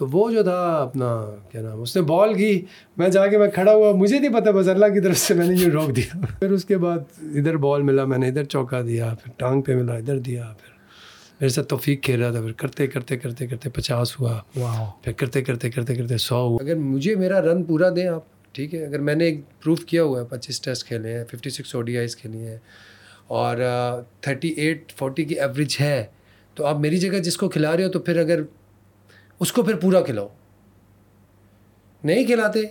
تو وہ جو تھا اپنا کیا نام اس نے بال کی میں جا کے میں کھڑا ہوا مجھے نہیں پتا بس اللہ کی طرف سے میں نے یہ روک دیا۔ پھر اس کے بعد ادھر بال ملا میں نے ادھر چوکا دیا پھر ٹانگ پہ ملا ادھر دیا پھر میرے ساتھ توفیق کھیل رہا تھا۔ پھر کرتے کرتے کرتے کرتے پچاس ہوا۔ پھر کرتے کرتے کرتے کرتے سو ہوا۔ اگر مجھے میرا رن پورا دیں آپ ٹھیک ہے؟ اگر میں نے ایک پروف کیا ہوا ہے پچیس ٹیسٹ کھیلے ہیں fifty six O D Is کھیلی ہیں اور تھرٹی ایٹ فورٹی کی ایوریج ہے تو آپ میری جگہ جس کو کھلا رہے ہو تو پھر اگر اس کو پھر پورا کھلاؤ۔ نہیں کھلاتے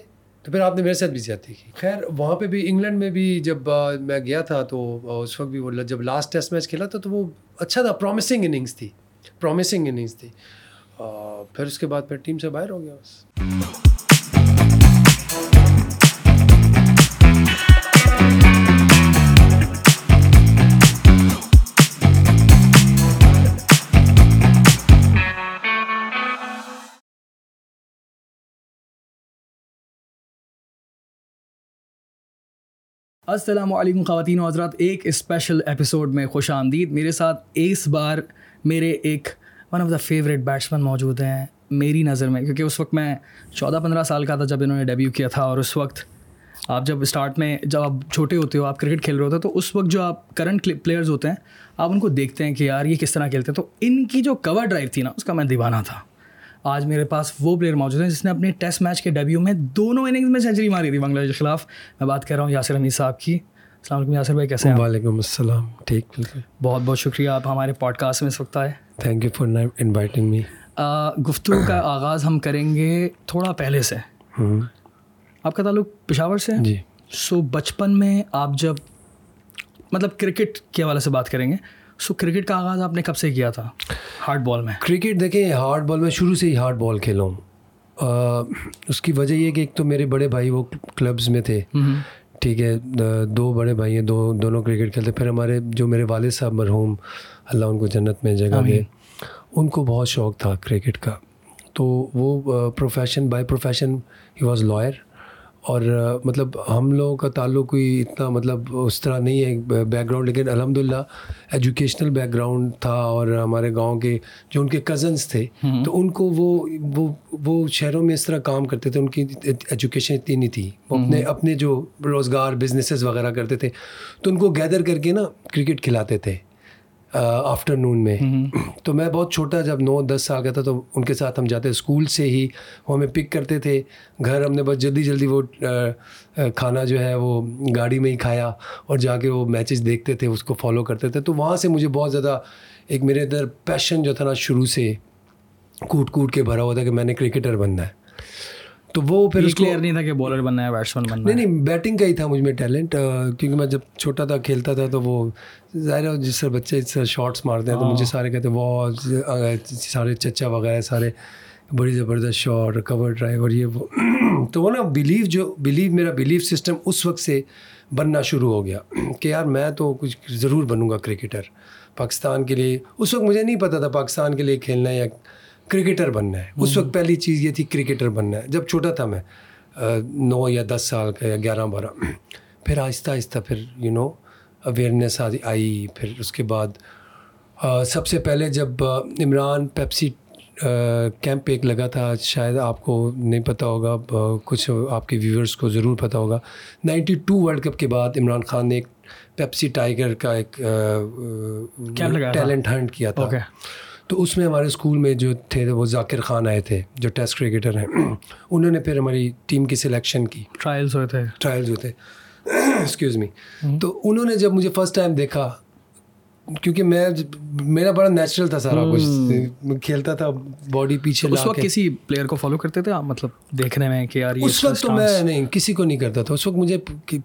تو پھر آپ نے میرے ساتھ بھی زیادتی کی۔ خیر، وہاں پہ بھی انگلینڈ میں بھی جب میں گیا تھا تو اس وقت بھی وہ جب لاسٹ ٹیسٹ میچ کھیلا تھا تو وہ اچھا تھا پرومسنگ اننگس تھی۔ پرومسنگ اننگس تھی۔ پھر اس کے بعد پھر ٹیم سے باہر ہو گیا بس۔ السلام علیکم خواتین و حضرات، ایک اسپیشل ایپیسوڈ میں خوش آمدید۔ میرے ساتھ اس بار میرے ایک one of the favourite batsman موجود ہیں، میری نظر میں، کیونکہ اس وقت میں چودہ پندرہ سال کا تھا جب انہوں نے ڈیبیو کیا تھا، اور اس وقت آپ جب اسٹارٹ میں جب آپ چھوٹے ہوتے ہو، آپ کرکٹ کھیل رہے ہوتے ہیں تو اس وقت جو آپ کرنٹ پلیئرز ہوتے ہیں، آپ ان کو دیکھتے ہیں کہ یار یہ کس طرح کھیلتے ہیں۔ تو ان کی جو کور ڈرائیو تھی نا، اس کا میں دیوانہ تھا۔ آج میرے پاس وہ پلیئر موجود ہیں جس نے اپنے ٹیسٹ میچ کے ڈیبیو میں دونوں اننگز میں سینچری ماری تھی بنگلہ دیش کے خلاف۔ میں بات کر رہا ہوں یاسر امید صاحب کی۔ السلام علیکم یاسر بھائی کیسے ہیں وعلیکم السلام ٹھیک بالکل۔ بہت بہت شکریہ آپ ہمارے پوڈ کاسٹ میں اس وقت آئے۔ Thank you for inviting me گفتگو کا آغاز ہم کریں گے تھوڑا پہلے سے۔ آپ کا تعلق پشاور سے جی۔ سو بچپن میں آپ جب مطلب کرکٹ کے حوالے سے بات کریں گے۔ سو کرکٹ کا آغاز آپ نے کب سے کیا تھا؟ ہارڈ بال میں۔ کرکٹ دیکھیں ہارڈ بال میں شروع سے ہی ہارڈ بال کھیلا ہوں اس کی وجہ یہ کہ ایک تو میرے بڑے بھائی وہ کلبز میں تھے۔ ٹھیک ہے دو بڑے بھائی ہیں دو دونوں کرکٹ کھیلتے۔ پھر ہمارے جو میرے والد صاحب مرحوم اللہ ان کو جنت میں جگہ دے۔ ان کو بہت شوق تھا کرکٹ کا۔ تو وہ پروفیشن بائی پروفیشن ہی واز لائر اور مطلب ہم لوگوں کا تعلق کوئی اتنا مطلب اس طرح نہیں ہے بیک گراؤنڈ لیکن الحمد للہ ایجوکیشنل بیک گراؤنڈ تھا اور ہمارے گاؤں کے جو ان کے کزنس تھے تو ان کو وہ وہ وہ شہروں میں اس طرح کام کرتے تھے ان کی ایجوکیشن اتنی نہیں تھی۔ وہ اپنے اپنے جو روزگار بزنسز وغیرہ کرتے تھے تو ان کو گیدر کر کے نا کرکٹ کھلاتے تھے۔ آفٹر نون میں۔ تو میں بہت چھوٹا جب نو دس سال کا تھا تو ان کے ساتھ ہم جاتے اسکول سے ہی۔ وہ ہمیں پک کرتے تھے۔ گھر ہم نے بس جلدی جلدی وہ کھانا جو ہے وہ گاڑی میں ہی کھایا اور جا کے وہ میچز دیکھتے تھے اس کو فالو کرتے تھے۔ تو وہاں سے مجھے بہت زیادہ ایک میرے ادھر پیشن جو تھا نا شروع سے کوٹ کوٹ کے بھرا ہوا تھا کہ میں نے کرکٹر بننا ہے۔ تو وہ پھر اس کلیئر نہیں تھا کہ بالر بننا ہے بیٹسمین بننا نہیں نہیں بیٹنگ کا ہی تھا مجھ میں ٹیلنٹ کیونکہ میں جب چھوٹا تھا کھیلتا تھا تو وہ ظاہر ہے جس سے بچے اس سے شارٹس مارتے ہیں تو مجھے سارے کہتے ہیں وہ سارے چچا وغیرہ سارے بڑی زبردست شاٹ کور ڈرائیو اور یہ وہ۔ تو وہ نا بلیو جو بلیو میرا بلیو سسٹم اس وقت سے بننا شروع ہو گیا کہ یار میں تو کچھ ضرور بنوں گا کرکٹر پاکستان کے لیے اس وقت مجھے نہیں پتا تھا پاکستان کے لیے کھیلنا یا کرکٹر بننا ہے۔ اس وقت پہلی چیز یہ تھی کرکٹر بننا ہے۔ جب چھوٹا تھا میں نو یا دس سال کا یا گیارہ بارہ پھر آہستہ آہستہ پھر یو نو اویئرنیس آئی۔ پھر اس کے بعد سب سے پہلے جب عمران پیپسی کیمپ ایک لگا تھا شاید آپ کو نہیں پتہ ہوگا کچھ آپ کے ویورس کو ضرور پتہ ہوگا۔ نائنٹی ٹو ورلڈ کپ کے بعد عمران خان نے ایک پیپسی ٹائیگر کا ایک ٹیلنٹ ہنٹ کیا تھا۔ تو اس میں ہمارے اسکول میں جو تھے وہ ذاکر خان آئے تھے جو ٹیسٹ کرکٹر ہیں انہوں نے پھر ہماری ٹیم کی سلیکشن کی۔ ٹرائلس ہوئے تھے۔ ٹرائلز ہوئے تھے۔ ایکسکیوز می تو انہوں نے جب مجھے فرسٹ ٹائم دیکھا کیونکہ میں میرا بڑا نیچرل تھا سارا کچھ کھیلتا تھا باڈی پیچھے اس وقت کسی پلیئر کو فالو کرتے تھے آپ؟ مطلب دیکھنے میں کہ یار اس وقت تو میں نہیں کسی کو نہیں کرتا تھا۔ اس وقت مجھے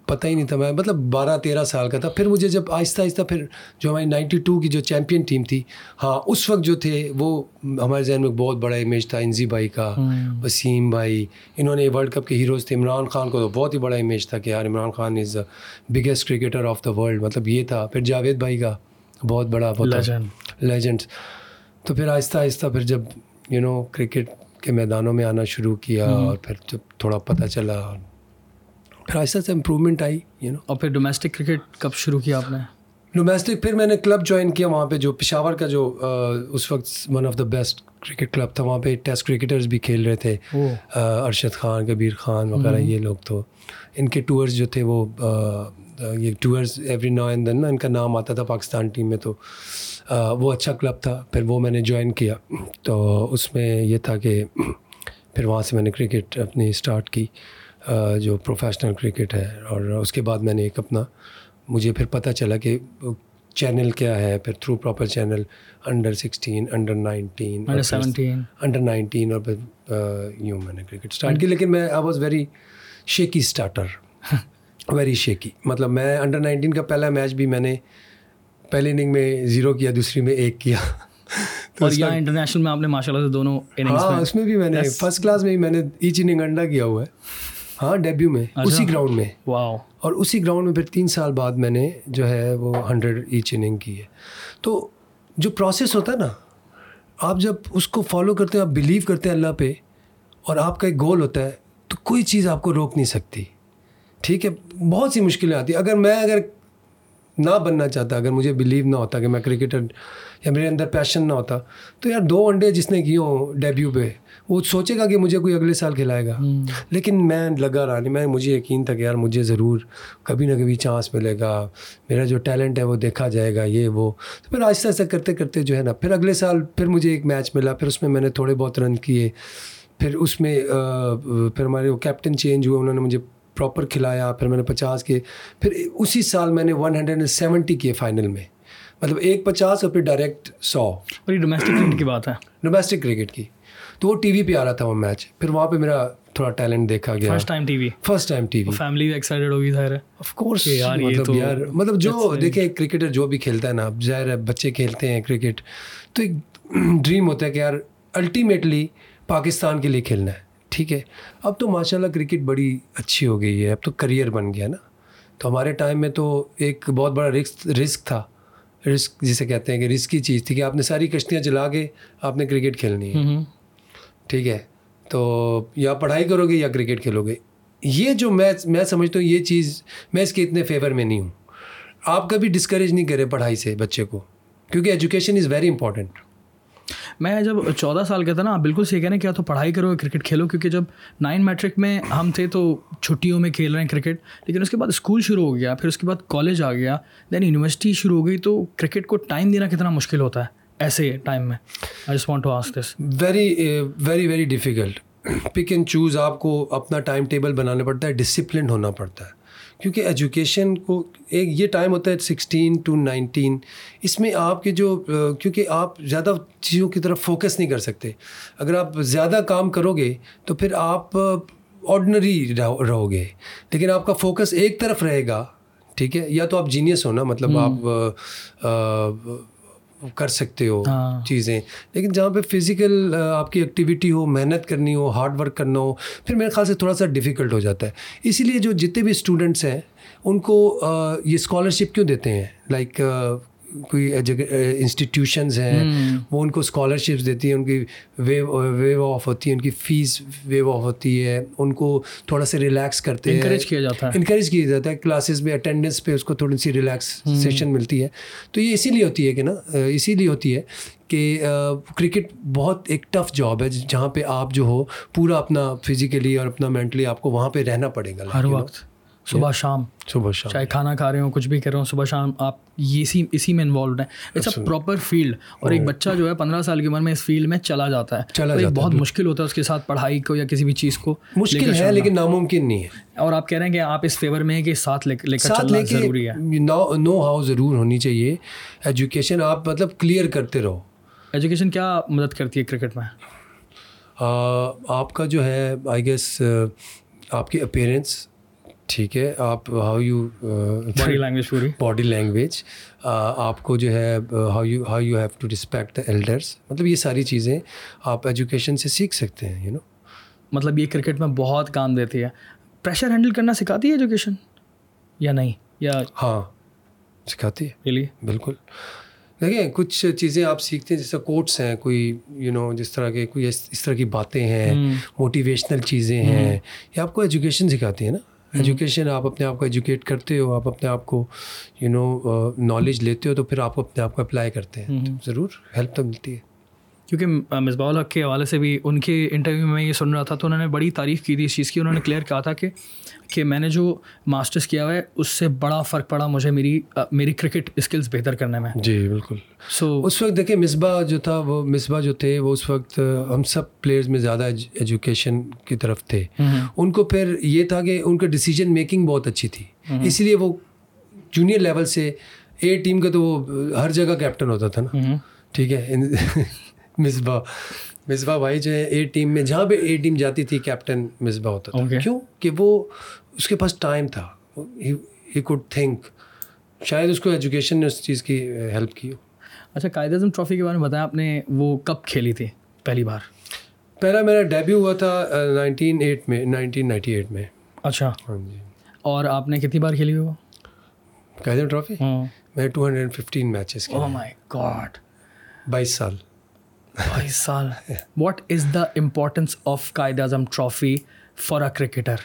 پتہ ہی نہیں تھا۔ میں مطلب بارہ تیرہ سال کا تھا۔ پھر مجھے جب آہستہ آہستہ پھر جو ہماری نائنٹی ٹو کی جو چیمپئن ٹیم تھی ہاں اس وقت جو تھے وہ ہمارے ذہن میں بہت بڑا امیج تھا۔ انزی بھائی کا وسیم بھائی انہوں نے ورلڈ کپ کے ہیروز تھے۔ عمران خان کو تو بہت ہی بڑا امیج تھا کہ یار Imran Khan is the biggest cricketer of the world مطلب یہ تھا۔ پھر جاوید بھائی کا۔ بہت بڑا لیجنڈس تو پھر آہستہ آہستہ پھر جب یو نو کرکٹ کے میدانوں میں آنا شروع کیا اور پھر جب تھوڑا پتہ چلا۔ پھر آہستہ سے امپرومنٹ آئی یو نو اور پھر ڈومیسٹک کرکٹ کب شروع کیا آپ نے؟ ڈومیسٹک پھر میں نے کلب جوائن کیا وہاں پہ جو پشاور کا جو اس وقت one of the best cricket club تھا وہاں پہ ٹیسٹ کرکٹرز بھی کھیل رہے تھے۔ ارشد خان کبیر خان وغیرہ یہ لوگ تو۔ ان کے ٹورز جو تھے وہ یہ ٹورز ایوری نا اینڈ دین نا ان کا نام آتا تھا پاکستان ٹیم میں تو وہ اچھا کلب تھا پھر وہ میں نے جوائن کیا۔ تو اس میں یہ تھا کہ پھر وہاں سے میں نے کرکٹ اپنی اسٹارٹ کی جو پروفیشنل کرکٹ ہے۔ اور اس کے بعد میں نے ایک اپنا مجھے پھر پتہ چلا کہ چینل کیا ہے۔ پھر through proper channel under sixteen under nineteen under nineteen اور پھر یوں میں نے کرکٹ اسٹارٹ کی۔ لیکن میں I was very shaky starter very shaky مطلب میں انڈر نائنٹین کا پہلا میچ بھی میں نے پہلے اننگ میں زیرو کیا دوسری میں ایک کیا۔ اور یہاں انٹرنیشنل میں آپ نے ماشاء اللہ سے دونوں ہاں اس میں بھی میں نے فرسٹ کلاس میں بھی میں نے ایچ اننگ انڈا کیا ہوا ہے۔ ہاں ڈیبیو میں اچھا۔ اسی گراؤنڈ میں۔ اور اسی گراؤنڈ میں پھر تین سال بعد میں نے جو ہے وہ ہنڈریڈ ایچ اننگ کی ہے۔ تو جو پروسیس ہوتا ہے نا آپ جب اس کو فالو کرتے ہیں آپ بلیو کرتے ہیں اللہ پہ اور آپ کا ایک گول ہوتا ہے تو کوئی چیز آپ کو روک نہیں سکتی۔ ٹھیک ہے بہت سی مشکلیں آتی۔ اگر میں اگر نہ بننا چاہتا اگر مجھے بلیو نہ ہوتا کہ میں کرکٹر یا میرے اندر پیشن نہ ہوتا تو یار دو انڈے جس نے کیے ہوں ڈیبیو پہ وہ سوچے گا کہ مجھے کوئی اگلے سال کھلائے گا۔ لیکن میں لگا رہا نہیں میں مجھے یقین تھا کہ یار مجھے ضرور کبھی نہ کبھی چانس ملے گا۔ میرا جو ٹیلنٹ ہے وہ دیکھا جائے گا یہ وہ۔ تو پھر آہستہ آہستہ کرتے کرتے جو ہے نا پھر اگلے سال پھر مجھے ایک میچ ملا پھر اس میں میں نے تھوڑے بہت رن کیے۔ پھر اس میں پھر ہمارے وہ کیپٹن چینج ہوئے انہوں نے مجھے پراپر کھلایا پھر میں نے پچاس کیے پھر اسی سال میں نے ون ہنڈریڈ اینڈ سیونٹی کیے فائنل میں۔ مطلب ایک پچاس اور پھر ڈائریکٹ سو۔ اور یہ ڈومیسٹک کرکٹ کی بات ہے۔ ڈومیسٹک کرکٹ کی۔ تو وہ ٹی وی پہ آ رہا تھا وہ میچ پھر وہاں پہ میرا تھوڑا ٹیلنٹ دیکھا گیا۔ First time TV first time TV family excited ہوگی ظاہر ہے۔ آف کورس یار مطلب یار مطلب جو دیکھیں کرکٹر جو بھی کھیلتا ہے نا ظاہر ہے بچے کھیلتے ہیں کرکٹ تو ایک ڈریم ہوتا ہے کہ یار الٹیمیٹلی پاکستان کے لیے کھیلنا ہے۔ ٹھیک ہے۔ اب تو ماشاء اللہ کرکٹ بڑی اچھی ہو گئی ہے اب تو کریئر بن گیا نا۔ تو ہمارے ٹائم میں تو ایک بہت بڑا رسک رسک تھا۔ رسک جسے کہتے ہیں کہ رسک کی چیز تھی کہ آپ نے ساری کشتیاں چلا کے آپ نے کرکٹ کھیلنی ہے۔ ٹھیک ہے۔ تو یا پڑھائی کرو گے یا کرکٹ کھیلو گے۔ یہ جو میں میں سمجھتا ہوں یہ چیز میں اس کے اتنے فیور میں نہیں ہوں۔ آپ کبھی ڈسکریج نہیں کرے پڑھائی سے بچے کو کیونکہ ایجوکیشن از ویری امپورٹنٹ میں جب چودہ سال کا تھا نا بالکل صحیح کہنا کیا تو پڑھائی کرو، کرکٹ کھیلو، کیونکہ جب نائن میٹرک میں ہم تھے تو چھٹیوں میں کھیل رہے ہیں کرکٹ، لیکن اس کے بعد اسکول شروع ہو گیا، پھر اس کے بعد کالج آ گیا دین یونیورسٹی شروع ہو گئی، تو کرکٹ کو ٹائم دینا کتنا مشکل ہوتا ہے ایسے ٹائم میں؟ I just want to ask this very very very difficult pick and choose آپ کو اپنا ٹائم ٹیبل بنانا پڑتا ہے ڈسپلنڈ ہونا پڑتا ہے۔ کیونکہ ایجوکیشن کو ایک یہ ٹائم ہوتا ہے سکسٹین ٹو نائنٹین اس میں آپ کے جو کیونکہ آپ زیادہ چیزوں کی طرف فوکس نہیں کر سکتے۔ اگر آپ زیادہ کام کرو گے تو پھر آپ آرڈنری رہو گے لیکن آپ کا فوکس ایک طرف رہے گا ٹھیک ہے؟ یا تو آپ جینیس ہو نا مطلب آپ کر سکتے ہو ہاں۔ چیزیں۔ لیکن جہاں پہ فزیکل آپ کی ایکٹیویٹی ہو محنت کرنی ہو ہارڈ ورک کرنا ہو پھر میرے خیال سے تھوڑا سا ڈیفیکلٹ ہو جاتا ہے۔ اسی لیے جو جتنے بھی اسٹوڈنٹس ہیں ان کو یہ اسکالرشپ کیوں دیتے ہیں؟ لائک کوئی انسٹیٹیوشنز ہیں وہ ان کو اسکالرشپس دیتی ہیں ان کی ویو ویو آف ہوتی ہے ان کی فیس ویو آف ہوتی ہے ان کو تھوڑا سا ریلیکس کرتے ہیں۔ انکریج کیا جاتا ہے۔ انکریج کیا جاتا ہے کلاسز میں اٹینڈنس پہ اس کو تھوڑی سی ریلیکس سیشن ملتی ہے۔ تو یہ اسی لیے ہوتی ہے کہ نا اسی لیے ہوتی ہے کہ کرکٹ بہت ایک ٹف جاب ہے جہاں پہ آپ جو ہو پورا اپنا فزیکلی اور اپنا مینٹلی آپ کو وہاں پہ رہنا پڑے گا۔ ہر وقت۔ صبح شام۔ صبح شام. چاہے کھانا کھا رہے ہوں کچھ بھی کر رہے ہوں صبح شام آپ اسی اسی میں انوالوڈ ہیں۔ اٹس اے پراپر فیلڈ اور ایک بچہ جو ہے پندرہ سال کی عمر میں اس فیلڈ میں چلا جاتا ہے۔ چلا جاتا بہت مشکل ہوتا ہے اس کے ساتھ پڑھائی کو یا کسی بھی چیز کو مشکل ہے لیکن ناممکن نہیں ہے۔ اور آپ کہہ رہے ہیں کہ آپ اس فیور میں کہ ساتھ لے کر چلنا ضروری ہے۔ نو ہاؤ ضرور ہونی چاہیے۔ ایجوکیشن آپ مطلب کلیئر کرتے رہو۔ ایجوکیشن کیا مدد کرتی ہے کرکٹ میں؟ آپ کا جو ہے آئی گیس آپ کی اپیرنس ٹھیک ہے آپ ہاؤ یو باڈی لینگویج پوری۔ باڈی لینگویج آپ کو جو ہے how you how you have to respect the elders مطلب یہ ساری چیزیں آپ ایجوکیشن سے سیکھ سکتے ہیں یو نو مطلب یہ کرکٹ میں بہت کام دیتی ہے۔ پریشر ہینڈل کرنا سکھاتی ہے ایجوکیشن یا نہیں؟ یا ہاں سکھاتی ہے۔ بالکل۔ دیکھیں کچھ چیزیں آپ سیکھتے ہیں جیسے کوٹس ہیں کوئی یو نو جس طرح کے کوئی اس طرح کی باتیں ہیں موٹیویشنل چیزیں ہیں یہ آپ کو ایجوکیشن سکھاتی ہے نا۔ ایجوکیشن آپ اپنے آپ کو ایجوکیٹ کرتے ہو آپ اپنے آپ کو یو نو نالج لیتے ہو تو پھر آپ اپنے آپ کو اپلائی کرتے ہیں۔ ضرور ہیلپ تو ملتی ہے۔ کیونکہ مصباح الحق کے حوالے سے بھی ان کے انٹرویو میں یہ سن رہا تھا تو انہوں نے بڑی تعریف کی تھی اس چیز کی انہوں نے کلیئر کہا تھا کہ کہ میں نے جو ماسٹرس کیا ہوا ہے اس سے بڑا فرق پڑا مجھے میری میری کرکٹ اسکلس بہتر کرنے میں۔ جی بالکل۔ سو اس وقت دیکھیں مصباح جو تھا وہ مصباح جو تھے وہ اس وقت ہم سب پلیئرز میں زیادہ ایجوکیشن کی طرف تھے۔ ان کو پھر یہ تھا کہ ان کا ڈیسیجن میکنگ بہت اچھی تھی۔ اس لیے وہ جونیئر لیول سے اے ٹیم کا تو وہ ہر جگہ کیپٹن ہوتا تھا نا۔ ٹھیک ہے۔ مصباح۔ مصباح بھائی جو ہے اے ٹیم میں جہاں پہ اے ٹیم جاتی تھی کیپٹن مصباح ہوتا تھا۔ کیوں؟ کہ وہ اس کے پاس ٹائم تھا۔ ہی کوڈ تھنک شاید اس کو ایجوکیشن نے اس چیز کی ہیلپ کی ہو۔ اچھا قائد اعظم ٹرافی کے بارے میں بتایا آپ نے وہ کب کھیلی تھی؟ پہلی بار۔ پہلا میرا ڈیبیو ہوا تھا نائنٹین ایٹ میں نائنٹین نائنٹی ایٹ میں۔ اچھا۔ ہاں جی۔ اور آپ نے کتنی بار کھیلی وہ؟ قائد اعظم ٹرافی میں ٹو ہنڈریڈ ففٹین میچز بائیس سال۔ بائیس سال what is the importance of Quaid Azam trophy for a cricketer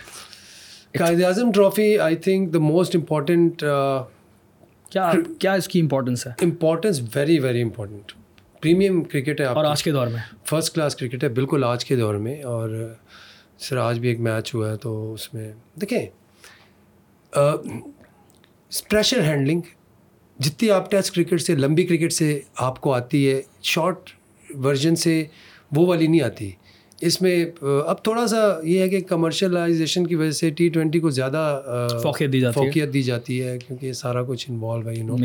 Quaid Azam trophy I think the most important کیا کیا اس کی امپورٹنس ہے؟ Importance very very important premium cricket ہے اور آج کے دور میں؟ فرسٹ کلاس کرکٹ ہے بالکل آج کے دور میں اور سر آج بھی ایک میچ ہوا ہے تو اس میں دیکھیں پریشر ہینڈلنگ جتنی آپ ٹیسٹ کرکٹ سے لمبی کرکٹ سے آپ کو آتی ہے شارٹ ورژن سے وہ والی نہیں آتی۔ اس میں اب تھوڑا سا یہ ہے کہ کمرشلائزیشن کی وجہ سے ٹی ٹوینٹی کو زیادہ فوقیت دی جاتی فوقیت دی جاتی ہے کیونکہ یہ سارا کچھ انوالو ہے you know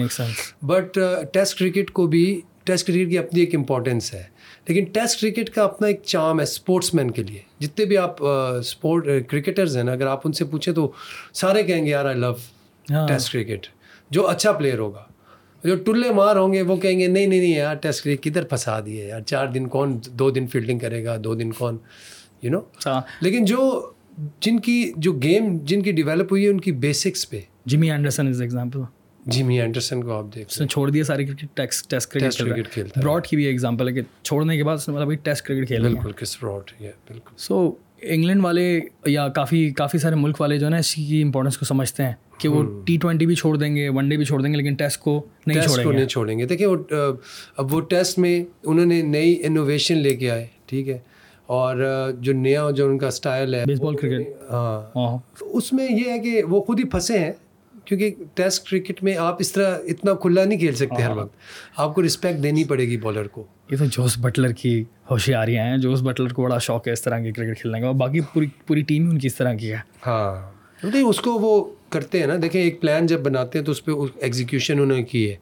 but test cricket کو بھی ٹیسٹ کرکٹ کی اپنی ایک امپورٹینس ہے۔ لیکن ٹیسٹ کرکٹ کا اپنا ایک چام ہے اسپورٹس مین کے لیے۔ جتنے بھی آپ اسپورٹ کرکٹرز ہیں نا اگر آپ ان سے پوچھیں تو سارے کہیں گے یار آئی لو ٹیسٹ کرکٹ جو اچھا پلیئر ہوگا۔ جو ٹلے مار ہوں گے وہ کہیں گے نہیں نہیں نہیں یار ٹیسٹ کرکٹ کدھر پھنسا دیے یار؟ چار دن کون دو دن فیلڈنگ کرے گا دو دن کون یو نو لیکن جو جن کی جو گیم جن کی ڈیولپ ہوئی ہے ان کی بیسکس پہ۔ Jimmy Anderson is example Jimmy Anderson کو آپ دیکھ اس نے چھوڑ دیا ساری ٹیسٹ کرکٹ کھیلتا براڈ کی بھی ایگزامپل ہے کہ چھوڑنے کے بعد اس نے مطلب ٹیسٹ کرکٹ کھیلا بالکل کس براڈ؟ بالکل۔ سو انگلینڈ والے یا کافی کافی سارے ملک والے جو ہے نا اس کی امپورٹنس کو سمجھتے ہیں۔ کہ وہ ٹی ٹوینٹی بھی چھوڑ دیں گے ون ڈے بھی چھوڑ دیں گے لیکن ٹیسٹ کو نہیں چھوڑیں گے۔ نہیں چھوڑیں گے۔ دیکھیں وہ اب وہ ٹیسٹ میں انہوں نے نئی انوویشن لے کے آئے ٹھیک ہے؟ اور جو نیا جو ان کا اسٹائل ہے بیس بال کرکٹ ہاں۔ اس میں یہ ہے کہ وہ خود ہی پھنسے ہیں کیونکہ ٹیسٹ کرکٹ میں آپ اس طرح اتنا کھلا نہیں کھیل سکتے ہر وقت۔ آپ کو رسپیکٹ دینی پڑے گی بالر کو۔ یہ تو جوس بٹلر کی ہوشیاریاں ہیں۔ جوس بٹلر کو بڑا شوق ہے اس طرح کی کرکٹ کھیلنے کا باقی پوری پوری ٹیم ہی ان کی اس طرح کی ہے۔ ہاں۔ نہیں اس کو وہ کرتے ہیں نا۔ دیکھیں ایک پلان جب بناتے ہیں تو اس پہ ایگزیکیوشن انہوں نے کی ہے۔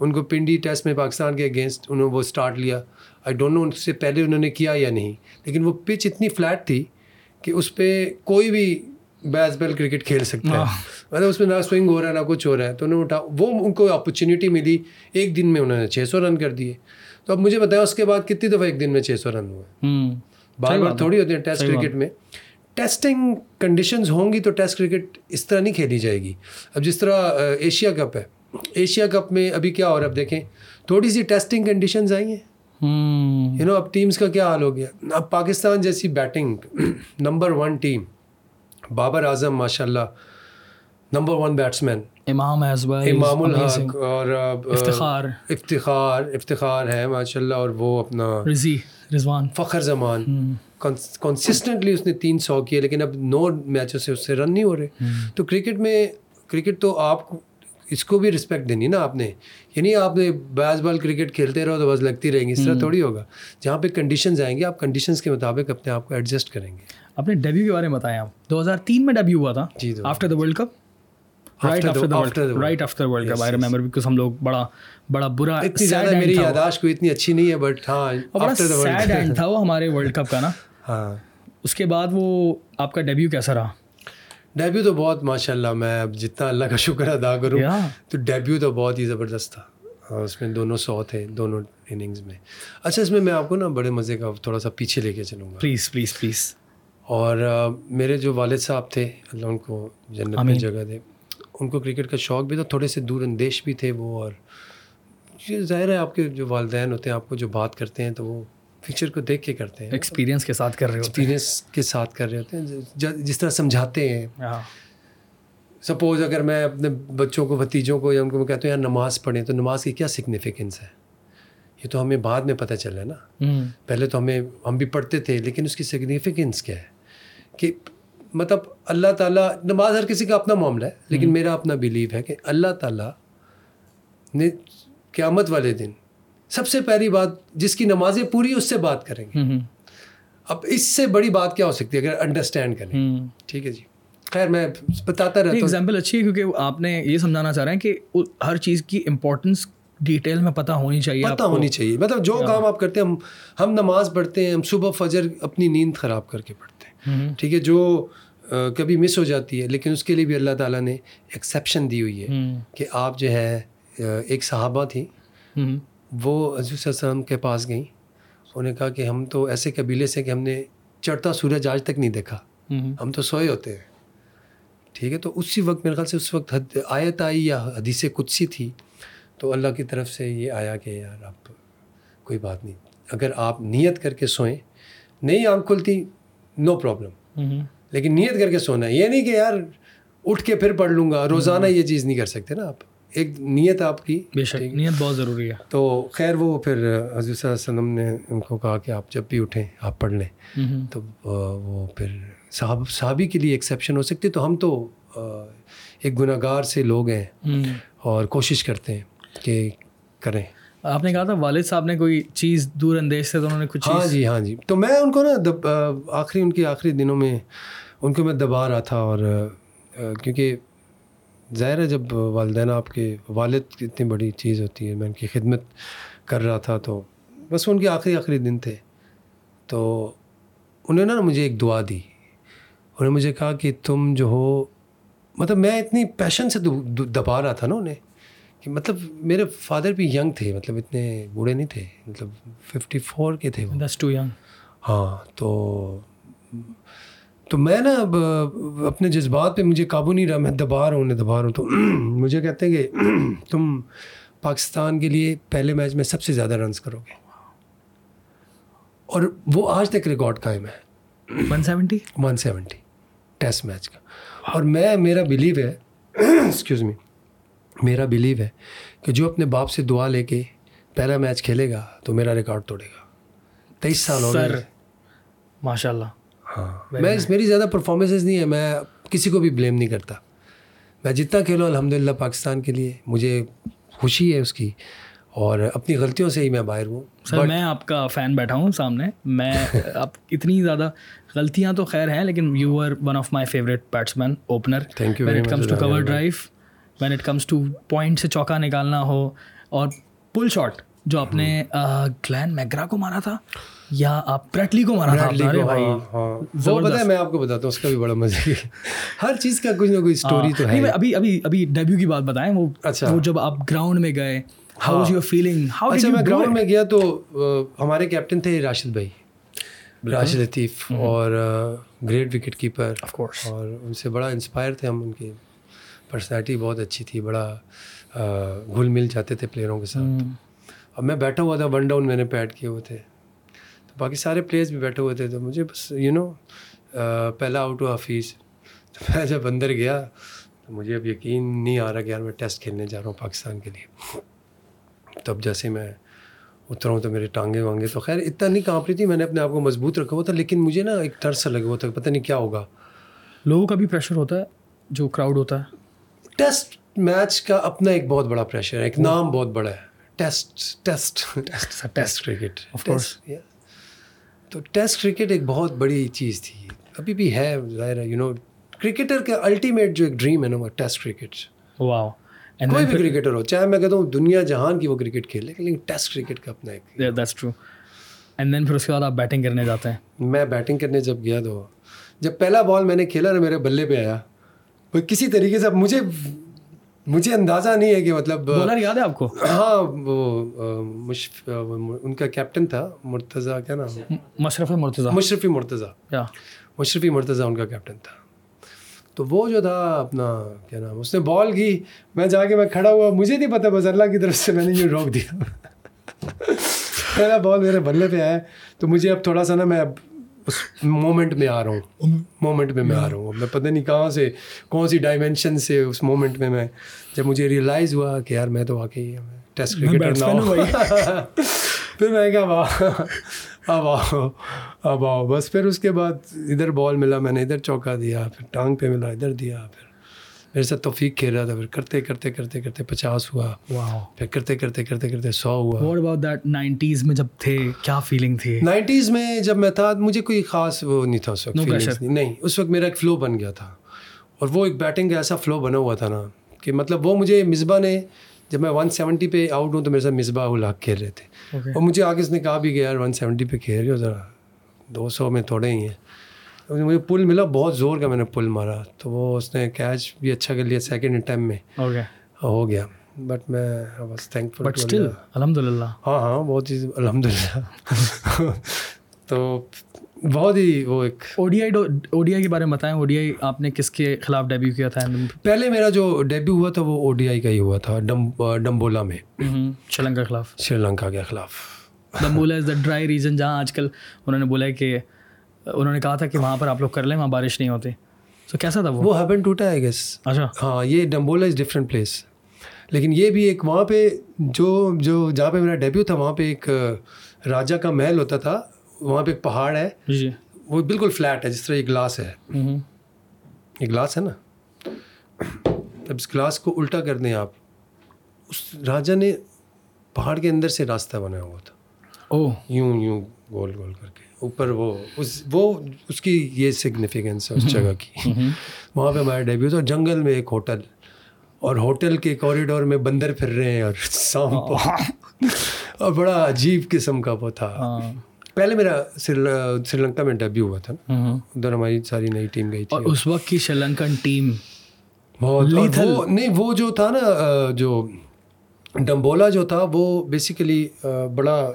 ان کو پنڈی ٹیسٹ میں پاکستان کے اگینسٹ انہوں نے وہ اسٹارٹ لیا۔ آئی ڈونٹ نو اس سے پہلے انہوں نے کیا یا نہیں۔ لیکن وہ پچ اتنی فلیٹ تھی کہ اس پہ کوئی بھی بیس بیل کرکٹ کھیل سکتا ہے۔ مطلب اس میں نہ سوئنگ ہو رہا ہے نہ کچھ ہو رہا ہے۔ تو انہوں نے اٹھا وہ ان کو اپرچونیٹی ملی۔ ایک دن میں انہوں نے چھ سو رن کر دیے۔ تو اب مجھے بتایا اس کے بعد کتنی دفعہ ایک دن میں چھ سو رن ہوئے؟ بار بار تھوڑی ہوتی ہیں ٹیسٹ کرکٹ میں۔ ٹیسٹنگ کنڈیشنز ہوں گی تو ٹیسٹ کرکٹ اس طرح نہیں کھیلی جائے گی۔ اب جس طرح ایشیا کپ ہے۔ ایشیا کپ میں ابھی کیا ہو رہا ہے؟ اب دیکھیں تھوڑی سی ٹیسٹنگ کنڈیشنز آئی ہیں۔ یو نو اب ٹیمس کا کیا حال ہو گیا؟ اب پاکستان جیسی batting number one team Babar Azam ماشاء اللہ نمبر ون بیٹسمین امام امام الحق اور افتخار۔ افتخار افتخار ہے ماشاء اللہ اور وہ اپنا رضی۔ رضوان. فخر زمان. کنسسٹنٹلی اس نے تین سو کیے لیکن اب نو میچوں سے اس سے رن نہیں ہو رہے. تو کرکٹ میں کرکٹ تو آپ اس کو بھی رسپیکٹ دینی نا آپ نے. یعنی آپ نے بیس بال کرکٹ کھیلتے رہو تو بس لگتی رہیں گی اس طرح تھوڑی ہوگا. جہاں پہ کنڈیشنز آئیں گے آپ کنڈیشنز کے مطابق اپنے آپ کو ایڈجسٹ کریں گے. اپنے ڈیبیو کے بارے میں بتائیں آپ. دو ہزار تین میں ڈیبیو ہوا تھا. جی after the world cup right after world cup I remember because ہم لوگ بڑا بڑا برا اتنی زیادہ میری یاداشت کوئی اتنی اچھی نہیں ہے بٹ ہاں بڑا سیڈ اینڈ تھا وہ ہمارے ورلڈ کپ کا نا ہاں اس کے بعد وہ آپ کا ڈیبیو کیسا رہا ڈیبیو تو بہت ماشاء اللہ میں اب جتنا اللہ کا شکر ادا کروں تو ڈیبیو تو بہت ہی زبردست تھا اس میں دونوں سو تھے دونوں اننگز میں اچھا اس میں میں آپ کو نا بڑے مزے کا تھوڑا سا پیچھے لے کے چلوں گا پلیز پلیز پلیز اور میرے جو والد صاحب تھے اللہ ان کو جنت میں جگہ دے ان کو کرکٹ کا شوق بھی تھا تھوڑے سے دور اندیش بھی تھے وہ اور ظاہر ہے آپ کے جو والدین ہوتے ہیں آپ کو جو بات کرتے ہیں تو وہ پکچر کو دیکھ کے کرتے ہیں۔ ایکسپیرینس کے ساتھ کر رہے ایکسپیرینس کے ساتھ کر رہے ہوتے ہیں۔ جس طرح سمجھاتے ہیں۔ سپوز اگر میں اپنے بچوں کو بھتیجوں کو یا ان کو میں کہتا ہوں یار نماز پڑھیں تو نماز کی کیا سگنیفیکنس ہے؟ یہ تو ہمیں بعد میں پتہ چلا نا۔ پہلے تو ہمیں ہم بھی پڑھتے تھے لیکن اس کی سگنیفیکنس کیا ہے؟ کہ مطلب اللہ تعالیٰ نماز ہر کسی کا اپنا معاملہ ہے لیکن میرا اپنا بلیو ہے کہ اللہ تعالیٰ نے قیامت والے دن سب سے پہلی بات جس کی نمازیں پوری اس سے بات کریں گے۔ اب اس سے بڑی بات کیا ہو سکتی ہے اگر انڈرسٹینڈ کریں۔ ٹھیک ہے جی۔ خیر میں بتاتا رہتا ہوں۔ ایگزامپل اچھی ہے کیونکہ آپ نے یہ سمجھانا چاہ رہے ہیں کہ ہر چیز کی امپورٹنس ڈیٹیل میں پتہ ہونی چاہیے پتہ ہونی چاہیے۔ مطلب جو کام آپ کرتے ہیں ہم ہم نماز پڑھتے ہیں ہم صبح فجر اپنی نیند خراب کر کے پڑھتے ہیں۔ ٹھیک ہے جو کبھی مس ہو جاتی ہے لیکن اس کے لیے بھی اللہ تعالیٰ نے ایکسیپشن دی ہوئی ہے کہ آپ جو ہے ایک صحابہ تھیں۔ وہ حضرت وسلم کے پاس گئیں۔ انہوں نے کہا کہ ہم تو ایسے قبیلے سے کہ ہم نے چڑھتا سورج آج تک نہیں دیکھا۔ ہم تو سوئے ہوتے ہیں۔ ٹھیک ہے تو اسی وقت میرے خیال سے اس وقت آیت آئی یا حدیث کچھ تھی۔ تو اللہ کی طرف سے یہ آیا کہ یار آپ کوئی بات نہیں۔ اگر آپ نیت کر کے سوئیں نہیں آنکھ کھلتی نو پرابلم لیکن نیت کر کے سونا ہے۔ یہ نہیں کہ یار اٹھ کے پھر پڑھ لوں گا روزانہ یہ چیز نہیں کر سکتے نا آپ۔ ایک نیت آپ کی بے شک نیت بہت ضروری ہے۔ تو خیر وہ پھر حضرت صلی اللہ علیہ وسلم نے ان کو کہا کہ آپ جب بھی اٹھیں آپ پڑھ لیں۔ تو وہ پھر صحاب صحابی کے لیے ایکسیپشن ہو سکتی تو ہم تو ایک گناہ گار سے لوگ ہیں۔ اور کوشش کرتے ہیں کہ کریں۔ آپ نے کہا تھا والد صاحب نے کوئی چیز دور اندیش سے تو انہوں نے کچھ ہاں جی ہاں جی۔ تو میں ان کو نا آخری ان کے آخری دنوں میں ان کو میں دبا رہا تھا اور کیونکہ ظاہر ہے جب والدین آپ کے والد اتنی بڑی چیز ہوتی ہے میں ان کی خدمت کر رہا تھا تو بس ان کے آخری آخری دن تھے۔ تو انہوں نے نا مجھے ایک دعا دی انہوں نے مجھے کہا کہ تم جو ہو مطلب میں اتنی پیشن سے دبا رہا تھا نا انہیں۔ کہ مطلب میرے فادر بھی ینگ تھے مطلب اتنے بوڑھے نہیں تھے مطلب ففٹی فور کے تھے ٹو ینگ ہاں تو تو میں نا اب اپنے جذبات پہ مجھے قابو نہیں رہا میں دبا رہا ہوں انہیں دبا رہا ہوں۔ تو مجھے کہتے ہیں کہ تم پاکستان کے لیے پہلے میچ میں سب سے زیادہ رنس کرو گے۔ اور وہ آج تک ریکارڈ قائم ہے۔ One seventy one seventy test match کا۔ اور میں میرا بلیو ہے ایکسکیوز می میرا بلیو ہے کہ جو اپنے باپ سے دعا لے کے پہلا میچ کھیلے گا تو میرا ریکارڈ توڑے گا۔ تیئیس سال ہو گئے ماشاء اللہ ہاں۔ میں میری زیادہ پرفارمنسز نہیں ہے میں کسی کو بھی بلیم نہیں کرتا۔ میں جتنا کھیلوں الحمد للہ پاکستان کے لیے مجھے خوشی ہے اس کی۔ اور اپنی غلطیوں سے ہی میں باہر ہوں۔ سر میں آپ کا فین بیٹھا ہوں سامنے۔ میں آپ اتنی زیادہ غلطیاں تو خیر ہیں لیکن you are one of my favourite bats opener thank you it comes to cover drive when it comes to point سے چوکا نکالنا ہو اور پل شاٹ جو آپ نے گلین میگرا کو مارا تھا یا آپ پریٹلی کو مارا تھا؟ بھائی وہ پتہ ہے میں آپ کو بتاتا ہوں اس کا بھی بڑا مزہ ہر چیز کا کچھ نہ کوئی اسٹوری تو ہے ابھی ابھی ابھی ڈیبیو کی بات بتائیں وہ اچھا۔ وہ جب آپ گراؤنڈ میں گئے ہاؤ یور فیلنگ ہاؤ اچھا میں گراؤنڈ میں گیا تو ہمارے کیپٹن تھے راشد بھائی۔ راشد لطیف اور گریٹ وکٹ کیپر اور ان سے بڑا انسپائر تھے ہم ان کی پرسنالٹی بہت اچھی تھی بڑا گھل مل جاتے تھے پلیئروں کے ساتھ۔ اب میں بیٹھا ہوا تھا ون ڈاؤن میں نے پیڈ کیے ہوئے تھے۔ تو باقی سارے پلیئرس بھی بیٹھے ہوئے تھے۔ تو مجھے بس یو نو پہلا آؤٹ ہوا حفیظ۔ تو میں جب اندر گیا تو مجھے اب یقین نہیں آ رہا کہ یار میں ٹیسٹ کھیلنے جا رہا ہوں پاکستان کے لیے۔ تب جیسے میں اترا ہوں تو میرے ٹانگیں وانگے تو خیر اتنا نہیں کانپ رہی تھی میں نے اپنے آپ کو مضبوط رکھا ہوا تھا لیکن مجھے نا ایک ڈر سا لگا ہوا تھا پتہ نہیں کیا ہوگا۔ لوگوں کا بھی پریشر ہوتا ہے جو کراؤڈ ہوتا ہے۔ ٹیسٹ میچ کا اپنا ایک بہت بڑا پریشر ہے ایک نام بہت بڑا ہے ٹیسٹ ٹیسٹ ٹیسٹ کرکٹ تو ٹیسٹ کرکٹ ایک بہت بڑی چیز تھی۔ ابھی بھی ہے ظاہر ہے یو نو کرکٹر کا الٹیمیٹ جو ایک ڈریم ہے نا وہ ٹیسٹ کرکٹ۔ کوئی بھی کرکٹر ہو چاہے میں کہتا ہوں دنیا جہان کی وہ کرکٹ کھیلے لیکن ٹیسٹ کرکٹ کا اپنا ایک دیٹس ٹرو اینڈ دین پھر اس کے بعد آپ بیٹنگ کرنے جاتے ہیں۔ میں بیٹنگ کرنے جب گیا تو جب پہلا بال میں نے کھیلا نا میرے بلے پہ آیا۔ وہ کسی طریقے سے مجھے مجھے اندازہ نہیں ہے کہ مطلب یاد ہے آپ کو؟ ہاں وہ ان کا کیپٹن تھا مرتضیٰ کیا نام مشرف مرتضیٰ۔ مشرفی مرتضیٰ۔ مشرفی مرتضیٰ ان کا کیپٹن تھا۔ تو وہ جو تھا اپنا کیا نام اس نے بال کی میں جا کے میں کھڑا ہوا مجھے نہیں پتا بس اللہ کی طرف سے میں نے یہ روک دیا۔ پہلا بال میرے بلے پہ آیا تو مجھے اب تھوڑا سا نا میں اب اس مومنٹ میں آ رہا ہوں. مومنٹ میں میں آ رہا ہوں. میں پتہ نہیں کہاں سے کون سی ڈائمینشن سے اس مومنٹ میں میں جب مجھے ریئلائز ہوا کہ یار میں تو واقعی ٹیسٹ کرکٹر نہ ہوں پھر میں کہا واہ اب آؤ اب آؤ. بس پھر اس کے بعد ادھر بال ملا میں نے ادھر چوکا دیا پھر ٹانگ پہ ملا ادھر دیا پھر میرے ساتھ توفیق کھیل رہا تھا پھر کرتے کرتے کرتے کرتے پچاس ہوا پھر کرتے کرتے کرتے کرتے سو ہوا۔ نائنٹیز میں جب تھے کیا فیلنگ تھی؟ نائنٹیز میں جب میں تھا مجھے کوئی خاص وہ نہیں تھا اس وقت نہیں۔ اس وقت میرا ایک فلو بن گیا تھا۔ اور وہ ایک بیٹنگ کا ایسا فلو بنا ہوا تھا نا کہ مطلب وہ مجھے مصباح نے جب میں ون سیونٹی پہ آؤٹ ہوں تو میرے ساتھ مصباح الحق کھیل رہے تھے۔ اور مجھے آگے اس نے کہا بھی کہ یار ون سیونٹی پہ کھیل رہے ہو ذرا دو سو میں تھوڑے ہی ہیں۔ مجھے پل ملا بہت زور کا میں نے پل مارا۔ تو وہ اس نے کیچ بھی اچھا کر لیا سیکنڈ ٹائم میں۔ ہو گیا۔ بٹ میں بس تھینک فل الحمد للہ ہاں ہاں بہت چیز الحمد للہ تو بہت ہی وہ ایک O D I O D I کے بارے میں بتائیں۔ او ڈی آئی آپ نے کس کے خلاف ڈیبیو کیا تھا؟ پہلے میرا جو ڈیبیو ہوا تھا وہ او ڈی آئی کا ہی ہوا تھا ڈمبولا میں۔ شری لنکا کے خلاف۔ شری لنکا کے خلاف۔ ڈمبولا از دا ڈرائی ریجن جہاں آج کل انہوں نے بولا کہ انہوں نے کہا تھا کہ وہاں پر آپ لوگ کر لیں وہاں بارش نہیں ہوتی۔ تو کیسا تھا وہ؟ ہیبن ٹوٹا ہے گیس اچھا۔ ہاں یہ ڈمبولا از ڈفرینٹ پلیس لیکن یہ بھی ایک وہاں پہ جو جو جہاں پہ میرا ڈیبیو تھا وہاں پہ ایک راجا کا محل ہوتا تھا۔ وہاں پہ ایک پہاڑ ہے۔ جی۔ وہ بالکل فلیٹ ہے جس طرح یہ گلاس ہے۔ یہ گلاس ہے نا۔ جب اس گلاس کو الٹا کر دیں آپ۔ اس راجا نے پہاڑ کے اندر سے راستہ بنایا ہوا تھا۔ او یوں یوں گول گول کر کے۔ اوپر وہ اس وہ اس کی یہ سگنیفیکینس ہے اس جگہ کی۔ وہاں پہ ہمارا ڈیبیو تھا جنگل میں ایک ہوٹل اور ہوٹل کے کوریڈور میں بندر پھر رہے ہیں اور سانپ۔ اور بڑا عجیب قسم کا وہ تھا۔ پہلے میرا سری لنکا میں ڈیبیو ہوا تھا۔ ادھر ہماری ساری نئی ٹیم گئی تھی۔ اس وقت کی شری لنکن ٹیم بہت نہیں وہ جو تھا نا جو ڈمبولا جو تھا وہ بیسیکلی بڑا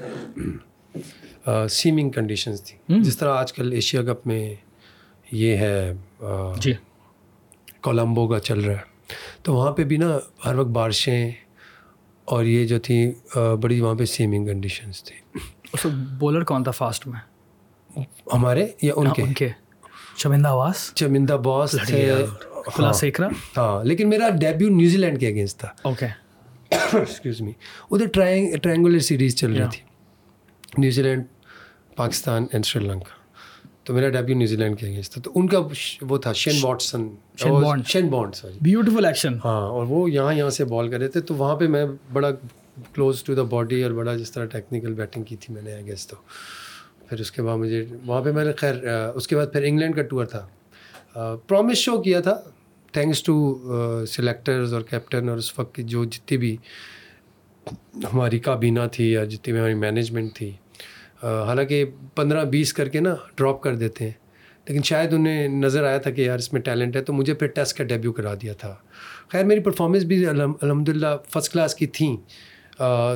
سیمنگ کنڈیشنز تھی۔ جس طرح آج کل ایشیا کپ میں یہ ہے جی۔ کولمبو کا چل رہا ہے۔ تو وہاں پہ بھی نا ہر وقت بارشیں اور یہ جو تھیں بڑی وہاں پہ سیمنگ کنڈیشنز تھیں اس بولر کون تھا فاسٹ میں؟ ہمارے یا ان کے؟ ان کے۔ چمندہ باس چمندہ باس سیکرا ہاں لیکن میرا ڈیبیو نیوزی لینڈ کے اگینسٹ تھا۔ اوکے ایکسکیوز می ادھر ٹرائنگولر سیریز چل رہی تھی۔ New Zealand Pakistan and Sri Lanka تو میرا ڈیبیو نیوزی لینڈ کے اگینسٹ تھا۔ تو ان کا وہ تھا شین واٹسن۔ شین بانڈ۔ بیوٹیفل ایکشن ہاں اور وہ یہاں یہاں سے بال کر رہے تھے۔ تو وہاں پہ میں بڑا کلوز ٹو دا باڈی اور بڑا جس طرح ٹیکنیکل بیٹنگ کی تھی میں نے گیس تو۔ پھر اس کے بعد مجھے وہاں پہ میں نے خیر اس کے بعد پھر انگلینڈ کا ٹور تھا۔ پرومس شو کیا تھا۔ تھینکس ٹو سلیکٹرز اور کیپٹن اور اس وقت جو جتنی بھی ہماری کابینہ تھی یا جتنی بھی ہماری مینجمنٹ تھی حالانکہ پندرہ بیس کر کے نا ڈراپ کر دیتے ہیں۔ لیکن شاید انہیں نظر آیا تھا کہ یار اس میں ٹیلنٹ ہے تو مجھے پھر ٹیسٹ کا ڈیبیو کرا دیا تھا۔ خیر میری پرفارمنس بھی الحمد للہ فسٹ کلاس کی تھیں۔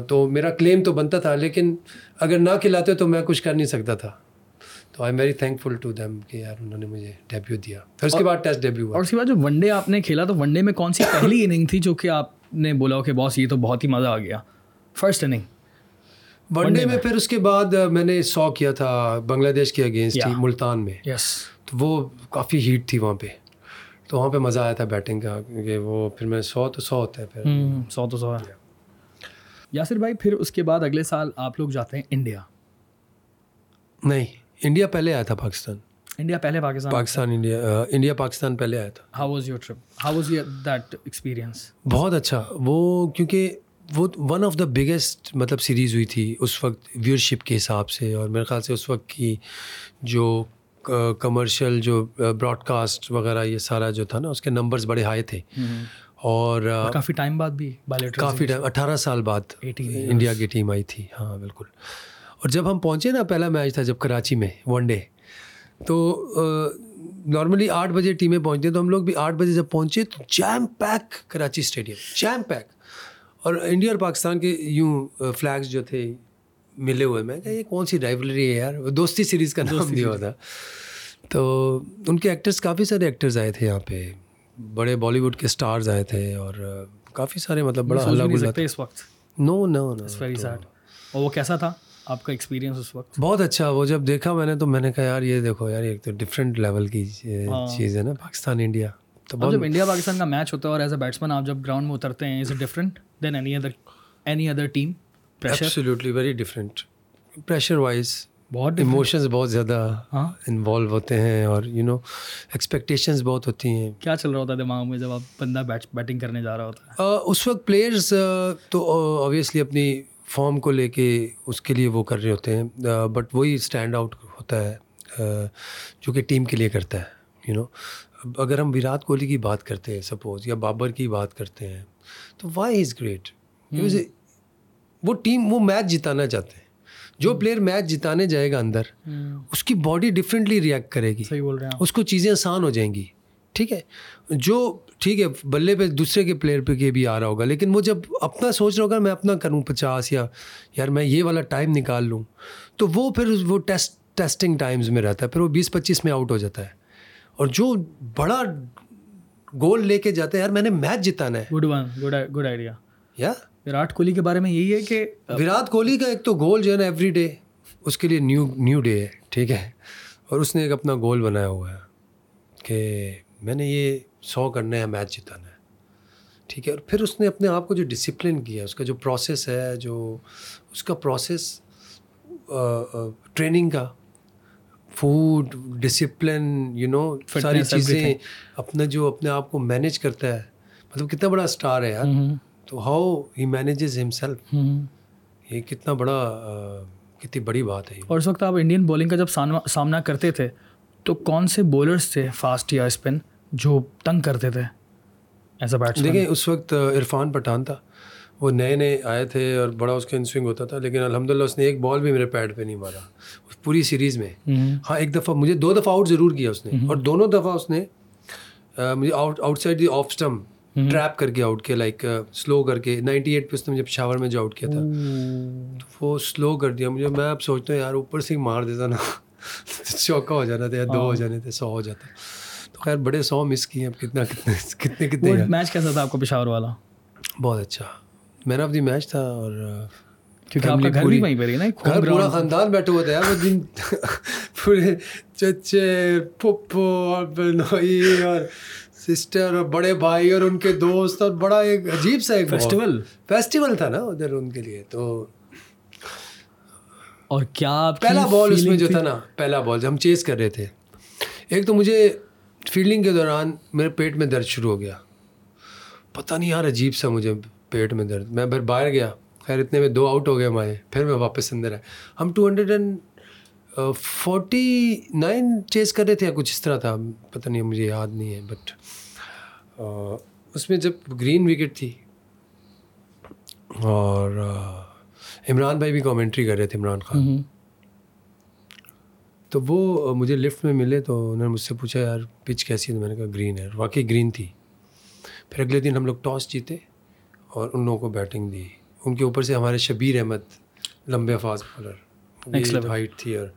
تو میرا کلیم تو بنتا تھا لیکن اگر نہ کھلاتے تو میں کچھ کر نہیں سکتا تھا۔ تو I am very thankful to them کہ یار انہوں نے مجھے ڈیبیو دیا۔ پھر اس کے بعد ٹیسٹ ڈیبیو اور اس کے بعد جو ون ڈے آپ نے کھیلا تو ون ڈے میں کون سی پہلی اننگ تھی جو کہ آپ نے بولا کہ باس یہ تو بہت ہی مزہ آ گیا؟ فرسٹ اننگ ون ڈے میں پھر اس کے بعد میں نے سو کیا تھا بنگلہ دیش کے اگینسٹ تھی ملتان میں. یس تو وہ کافی ہیٹ تھی وہاں پہ. تو وہاں پہ مزہ آیا تھا بیٹنگ کا کیونکہ وہ پھر میں سو تو سو ہوتا ہے پھر. سو تو سو ہے. یاسر بھائی پھر اس کے بعد اگلے سال آپ لوگ جاتے ہیں انڈیا نہیں انڈیا پہلے آیا تھا پاکستان انڈیا پہلے پاکستان پاکستان انڈیا انڈیا پاکستان پہلے آیا تھا. How was your trip how was your that experience بہت اچھا. وہ کیونکہ وہ ون آف دا بگیسٹ مطلب سیریز ہوئی تھی اس وقت ویورشپ کے حساب سے اور میرے خیال سے اس وقت کی جو کمرشل جو براڈ کاسٹ وغیرہ یہ سارا جو تھا نا اس کے نمبرز بڑے ہائی تھے۔ اور کافی ٹائم بعد بھی کافی ٹائم اٹھارہ سال بعد انڈیا کی ٹیم آئی تھی۔ ہاں بالکل۔ اور جب ہم پہنچے نا پہلا میچ تھا جب کراچی میں ون ڈے تو نارملی آٹھ بجے ٹیمیں پہنچتی ہیں تو ہم لوگ بھی آٹھ بجے جب پہنچے تو jam pack Karachi stadium jam pack اور انڈیا اور پاکستان کے یوں فلیگس جو تھے ملے ہوئے میں کہ یہ کون سی رائیولری ہے یار؟ دوستی سیریز کا نام دیا ہوا تھا تو ان کے ایکٹرس کافی سارے ایکٹرز آئے تھے یہاں پہ۔ بڑے بالی ووڈ کے اسٹارز آئے تھے اور کافی سارے مطلب بڑا اللہ اس وقت۔ نو نو اور وہ کیسا تھا؟ آپ کا ایکسپیرینس اس وقت؟ بہت اچھا۔ وہ جب دیکھا میں نے تو میں نے کہا یار یہ دیکھو یار ایک تو ڈفرینٹ لیول کی چیز ہے نا پاکستان انڈیا۔ تو جب انڈیا پاکستان کا میچ ہوتا ہے اور ایز اے بیٹسمین آپ جب گراؤنڈ میں اترتے ہیں is a different then any other any other team absolutely very different pressure wise بہت ایموشنز بہت زیادہ انوالو ہوتے ہیں اور یو نو ایکسپیکٹیشنز بہت ہوتی ہیں کیا چل رہا ہوتا ہے دماغ میں جب آپ بندہ بیٹ بیٹنگ کرنے جا رہا ہوتا ہے اس وقت پلیئرز تو اوبیسلی اپنی فارم کو لے کے اس کے لیے وہ کر رہے ہوتے ہیں بٹ وہی اسٹینڈ آؤٹ ہوتا ہے جو کہ ٹیم کے لیے کرتا ہے یو نو اگر ہم وراٹ کوہلی کی بات کرتے ہیں سپوز یا بابر کی بات کرتے ہیں تو وائی از گریٹ وہ ٹیم وہ میچ جتانا چاہتے ہیں۔ جو پلیئر میچ جتانے جائے گا اندر اس کی باڈی ڈفرینٹلی ریئیکٹ کرے گی۔ صحیح بول رہے ہیں اس کو چیزیں آسان ہو جائیں گی۔ ٹھیک ہے؟ جو ٹھیک ہے بلے پہ دوسرے کے پلیئر پہ کے بھی آ رہا ہوگا لیکن وہ جب اپنا سوچ رہا ہوگا میں اپنا کروں پچاس یا یار میں یہ والا ٹائم نکال لوں تو وہ پھر وہ ٹیسٹ ٹیسٹنگ ٹائمز میں رہتا ہے پھر وہ بیس پچیس میں آؤٹ ہو جاتا ہے۔ اور جو بڑا گول لے کے جاتا ہے یار میں نے میچ جتانا ہے good one good good idea یا وراٹ کوہلی کے بارے میں یہی ہے کہ وراٹ کوہلی کا ایک تو گول جو ہے نا ایوری ڈے اس کے لیے نیو نیو ڈے ہے ٹھیک ہے اور اس نے ایک اپنا گول بنایا ہوا ہے کہ میں نے یہ سو کرنا ہے میچ جتانا ہے ٹھیک ہے اور پھر اس نے اپنے آپ کو جو ڈسپلن کیا اس کا جو پروسیس ہے جو اس کا پروسیس ٹریننگ کا فوڈ ڈسپلن یو نو ساری چیزیں اپنا جو اپنے آپ کو مینیج کرتا ہے مطلب کتنا بڑا اسٹار ہے یار۔ تو ہاؤ ہی مینیجز ہم سیلف یہ کتنا بڑا کتنی بڑی بات ہے اور اس وقت آپ انڈین بولنگ کا جب سامنا کرتے تھے تو کون سے بولرس تھے فاسٹ یا اسپن جو تنگ کرتے تھے ایز اے بیٹس دیکھیں اس وقت عرفان پٹھان تھا۔ وہ نئے نئے آئے تھے اور بڑا اس کا انسوئنگ ہوتا تھا لیکن الحمد للہ اس نے ایک بال بھی میرے پیڈ پہ نہیں مارا۔ پوری سیریز میں۔ ہاں ایک دفعہ مجھے دو دفعہ آؤٹ ضرور کیا اس نے۔ اور دونوں دفعہ اس نے مجھے out outside the off stump trap کر کے آؤٹ کیا لائک سلو کر کے۔ نائنٹی ایٹ پہ اس نے مجھے پشاور میں جو آؤٹ کیا تھا۔ تو وہ سلو کر دیا۔ مجھے میں اب سوچتا ہوں یار اوپر سے ہی مار دیتا نا۔ چوکا ہو جانا تھا یا دو ہو جانے تھے سو ہو جاتا۔ تو خیر بڑے سو مس کیے اب کتنا کتنے کتنے کتنے میچ کیسا تھا آپ کو پشاور والا؟ بہت اچھا۔ مین آف دی میچ تھا اور کیونکہ آپ کا گھر بھی وہیں نا گھر پورا خاندان بیٹھے تھے یار وہ دن پورے چچے پھپھو اور بہنوئی اور سسٹر اور بڑے بھائی اور ان کے دوست اور بڑا ایک عجیب سا ایک فیسٹیول فیسٹیول تھا نا ادھر ان کے لیے تو اور کیا پہلا بال اس میں جو تھا نا پہلا بال ہم چیز کر رہے تھے۔ ایک تو مجھے فیلڈنگ کے دوران میرے پیٹ میں درد شروع ہو گیا۔ پتہ نہیں یار عجیب سا مجھے پیٹ میں درد۔ میں پھر باہر گیا۔ خیر اتنے میں دو آؤٹ ہو گئے ہمارے پھر میں واپس اندر آیا۔ ہم two hundred and forty nine chase کر رہے تھے یا کچھ اس طرح تھا پتہ نہیں مجھے یاد نہیں ہے بٹ اس میں جب گرین وکٹ تھی اور عمران بھائی بھی کامنٹری کر رہے تھے عمران خان۔ تو وہ مجھے لفٹ میں ملے تو انہوں نے مجھ سے پوچھا یار پچ کیسی ہے؟ تو میں نے کہا گرین ہے واقعی گرین تھی۔ پھر اگلے دن ہم لوگ ٹاس جیتے اور ان لوگوں کو بیٹنگ دی۔ ان کے اوپر سے ہمارے شبیر احمد لمبے فاس بالر ہائٹ تھی اور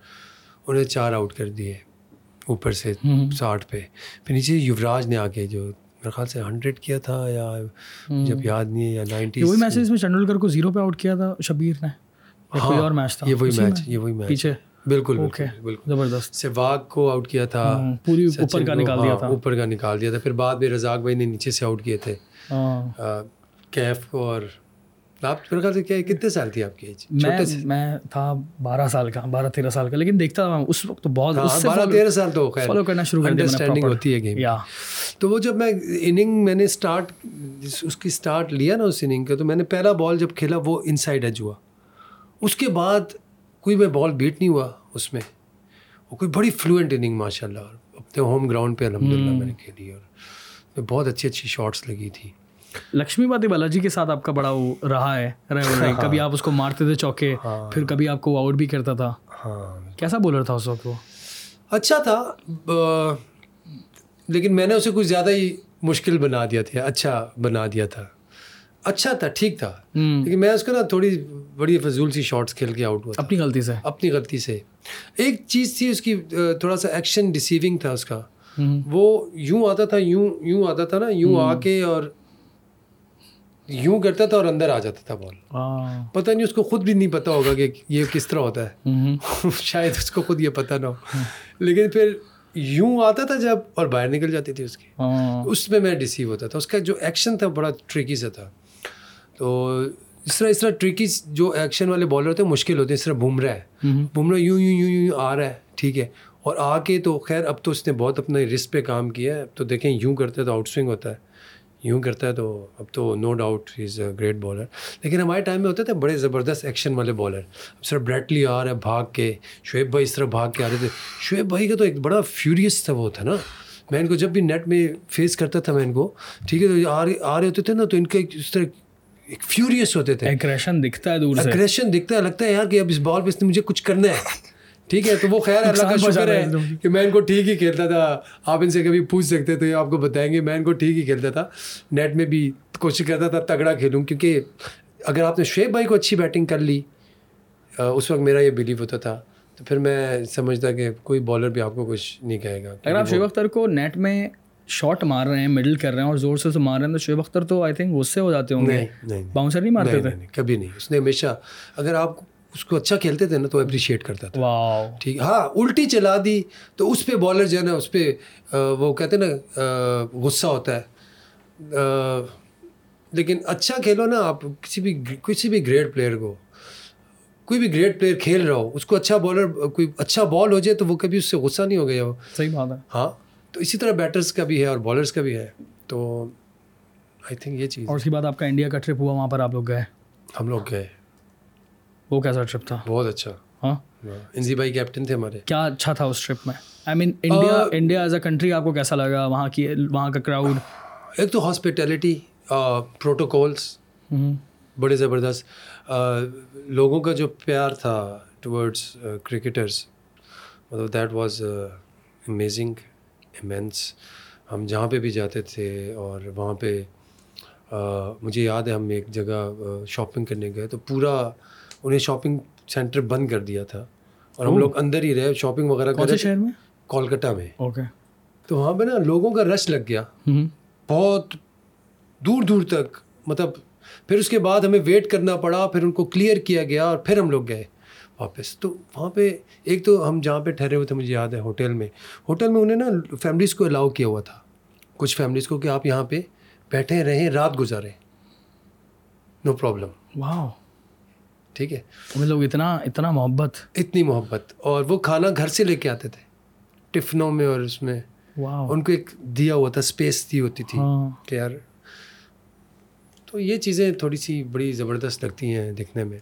انہیں چار آؤٹ کر دیے اوپر سے ساٹھ پہ۔ پھر نیچے یوراج نے آ کے جو میرے خیال سے ہنڈریڈ کیا تھا یا جب یاد نہیں ہے یا نائنٹی وہی میچ میں چنڈولکر کو زیرو پہ آؤٹ کیا تھا شبیر نے۔ ہاں اور میچ تھا۔ یہ وہی میچ یہ وہی میچ پیچھے۔ بالکل بالکل زبردست۔ سہواگ کو آؤٹ کیا تھا۔ پوری اوپر کا نکال دیا تھا۔ اوپر کا نکال دیا تھا۔ پھر بعد میں رزاق بھائی نے نیچے سے آؤٹ کیے تھے۔ کیف کو اور آپ میرے خیال سے کیا کتنے سال تھی آپ کی ایج میں میں تھا بارہ سال کا بارہ تیرہ سال کا لیکن دیکھتا تھا اس وقت تو بہت بارہ تیرہ سال تو فالو کرنا شروع کر انڈرسٹینڈنگ ہوتی ہے گیم تو وہ جب میں اننگ میں نے اسٹارٹ اس کی اسٹارٹ لیا نا اس اننگ کا تو میں نے پہلا بال جب کھیلا وہ ان سائڈ ایج ہوا۔ اس کے بعد کوئی میں بال بیٹ نہیں ہوا اس میں۔ وہ کوئی بڑی فلوئنٹ اننگ ماشاء اللہ اپنے ہوم گراؤنڈ پہ الحمد للہ میں نے کھیلی اور بہت اچھی اچھی شاٹس لگی تھی۔ لکشمی باتی بالاجی کے ساتھ آپ کا بڑا وہ رہا ہے کبھی آپ اس کو مارتے تھے چوکے پھر کبھی آپ کو آؤٹ بھی کرتا تھا۔ کیسا بولر تھا اس وقت وہ؟ اچھا تھا لیکن میں نے اسے کچھ زیادہ ہی مشکل بنا دیا تھا اچھا بنا دیا تھا۔ اچھا تھا ٹھیک تھا۔ لیکن میں اس کو نا تھوڑی بڑی فضول سی شارٹس کھیل کے آؤٹ ہوا اپنی غلطی سے۔ اپنی غلطی سے۔ ایک چیز تھی اس کی تھوڑا سا ایکشن ڈسیونگ تھا اس کا۔ وہ یوں آتا تھا یوں یوں آتا تھا نا یوں آ کے اور یوں کرتا تھا اور اندر آ جاتا تھا بال پتہ نہیں اس کو خود بھی نہیں پتہ ہوگا کہ یہ کس طرح ہوتا ہے. شاید اس کو خود یہ پتہ نہ ہو. لیکن پھر یوں آتا تھا جب اور باہر نکل جاتی تھی اس کی. اس میں میں ڈیسیو ہوتا تھا. اس کا جو ایکشن تھا بڑا ٹریکی سا تھا. تو اس طرح اس طرح ٹریکی جو ایکشن والے بالر ہوتے ہیں مشکل ہوتے ہیں. اس طرح بمراہ ہے. بمراہ یوں یوں یوں یوں آ رہا ہے. ٹھیک ہے. اور آ کے تو خیر اب تو اس نے بہت اپنا رسک پہ کام کیا ہے. اب تو دیکھیں یوں کرتا ہے تو آؤٹ سوئنگ ہوتا ہے. یوں کرتا ہے تو اب تو no doubt is a great bowler لیکن ہمارے ٹائم میں ہوتے تھے بڑے زبردست ایکشن والے بالر اب سر بریٹلی آ رہا ہے بھاگ کے شعیب بھائی اس طرح بھاگ کے آ رہے تھے. شعیب بھائی کا تو ایک بڑا فیوریس تھا وہ تھا نا. میں ان کو جب بھی نیٹ میں فیس کرتا تھا میں ان کو ٹھیک ہے تو آ رہے ہوتے تھے نا تو ان کے اس طرح ایک فیوریس ہوتے تھے. ایگریشن دکھتا ہے دور سے۔ اگریشن دکھتا ہے لگتا ہے یار کہ اب اس بال پہ اس نے مجھے کچھ کرنا ہے۔ ٹھیک ہے تو وہ خیر اللہ کا شکر ہے کہ میں ان کو ٹھیک ہی کھیلتا تھا۔ آپ ان سے کبھی پوچھ سکتے تو یہ آپ کو بتائیں گے۔ میں ان کو ٹھیک ہی کھیلتا تھا۔ نیٹ میں بھی کوشش کرتا تھا تگڑا کھیلوں کیونکہ اگر آپ نے شعیب بھائی کو اچھی بیٹنگ کر لی اس وقت میرا یہ بلیو ہوتا تھا۔ تو پھر میں سمجھتا کہ کوئی بالر بھی آپ کو کچھ نہیں کہے گا۔ اگر آپ شعیب اختر کو نیٹ میں شاٹ مار رہے ہیں مڈل کر رہے ہیں اور زور سے مار رہے ہیں تو شعیب اختر تو آئی تھنک غصے ہو جاتے ہوں گے۔ باؤنسر نہیں مارتے تھے؟ کبھی نہیں۔ اس نے ہمیشہ اگر آپ اس کو اچھا کھیلتے تھے نا تو اپریشیٹ کرتا تھا۔ ٹھیک ہاں الٹی چلا دی۔ تو اس پہ بالر جو ہے نا اس پہ وہ کہتے ہیں نا غصہ ہوتا ہے۔ لیکن اچھا کھیلو نا آپ کسی بھی کسی بھی گریٹ پلیئر کو۔ کوئی بھی گریٹ پلیئر کھیل رہا ہو اس کو اچھا بالر کوئی اچھا بال ہو جائے تو وہ کبھی اس سے غصہ نہیں ہو گیا۔ ہو صحیح بات ہے۔ ہاں تو اسی طرح بیٹرس کا بھی ہے اور بالرس کا بھی ہے۔ تو آئی تھنک یہ چیز اور اس کے بعد آپ کا انڈیا کا ٹرپ ہوا وہاں پر آپ لوگ گئے۔ ہم لوگ گئے۔ وہ کیسا ٹرپ تھا؟ بہت اچھا۔ ہاں؟ انزی بھائی کیپٹن تھے ہمارے۔ کیا اچھا تھا اس ٹرپ میں؟ I mean India India as a country آپ کو کیسا لگا؟ وہاں کی وہاں کا کراؤڈ ایک تو ہاسپٹیلٹی پروٹوکولس بڑے زبردست۔ لوگوں کا جو پیار تھا ٹورڈس کرکٹرس مطلب دیٹ واز امیزنگ امینس ہم جہاں پہ بھی جاتے تھے اور وہاں پہ مجھے یاد ہے ہم ایک جگہ شاپنگ کرنے گئے تو پورا انہیں شاپنگ سینٹر بند کر دیا تھا اور ہم لوگ اندر ہی رہے شاپنگ وغیرہ کر شہر میں؟ کولکتہ میں۔ اوکے تو وہاں پہ نا لوگوں کا رش لگ گیا۔ بہت دور دور تک مطلب پھر اس کے بعد ہمیں ویٹ کرنا پڑا پھر ان کو کلیئر کیا گیا اور پھر ہم لوگ گئے واپس۔ تو وہاں پہ ایک تو ہم جہاں پہ ٹھہرے ہوئے تھے مجھے یاد ہے ہوٹل میں۔ ہوٹل میں انہیں نا فیملیز کو الاؤ کیا ہوا تھا۔ کچھ فیملیز کو کہ آپ یہاں پہ بیٹھے رہیں رات گزاریں۔ نو پرابلم واہ ٹھیک ہے؟ لوگ اتنا اتنا محبت۔ اتنی محبت۔ اور وہ کھانا گھر سے لے کے آتے تھے ٹفنوں میں اور اس میں۔ ان کو ایک دیا ہوا تھا اسپیس دی ہوتی تھی ہاں۔ کہ یار تو یہ چیزیں تھوڑی سی بڑی زبردست لگتی ہیں دیکھنے میں۔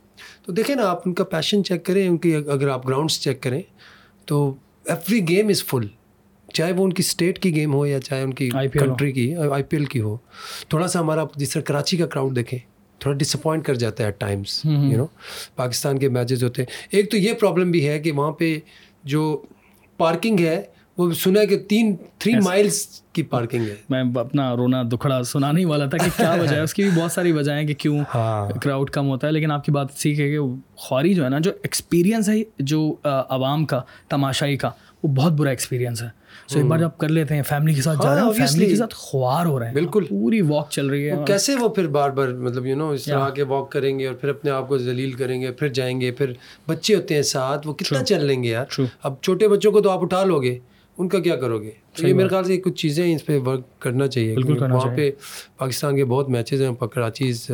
تو دیکھیں نا آپ ان کا پیشن چیک کریں ان کی اگر آپ گراؤنڈس چیک کریں تو ایوری گیم از فل چاہے وہ ان کی اسٹیٹ کی گیم ہو یا چاہے ان کی۔ کنٹری کی آئی پی ایل کی ہو۔ تھوڑا سا ہمارا جس طرح کراچی کا کراؤڈ دیکھیں تھوڑا ڈس اپوائنٹ کر جاتا ہے at times you know Pakistan کے میچز ہوتے ہیں۔ ایک تو یہ پرابلم بھی ہے کہ وہاں پہ جو پارکنگ ہے وہ سنا کہ تین تھری مائلس کی پارکنگ ہے۔ میں اپنا رونا دکھڑا سنانے ہی والا تھا کہ کیا وجہ ہے۔ اس کی بھی بہت ساری وجہ ہیں کہ کیوں ہاں۔ کراؤڈ کم ہوتا ہے۔ لیکن آپ کی بات سیکھ ہے کہ خواری جو ہے نا جو ایکسپیرینس ہے جو عوام کا تماشائی کا وہ بہت برا ایکسپیرینس ہے۔ سو ایک بار جب کر لیتے ہیں فیملی کے ساتھ جا رہے ہیں فیملی کے ساتھ خوار ہو رہے ہیں بالکل پوری واک چل رہی ہے کیسے وہ پھر بار بار مطلب یو نو اس طرح کے واک کریں گے اور پھر اپنے آپ کو ذلیل کریں گے پھر جائیں گے پھر بچے ہوتے ہیں ساتھ وہ کتنا چل لیں گے یار. اب چھوٹے بچوں کو تو آپ اٹھا لو گے ان کا کیا کرو گے تو یہ میرے خیال سے کچھ چیزیں ہیں اس پہ ورک کرنا چاہیے وہاں پہ پاکستان کے بہت میچز ہیں Karachi is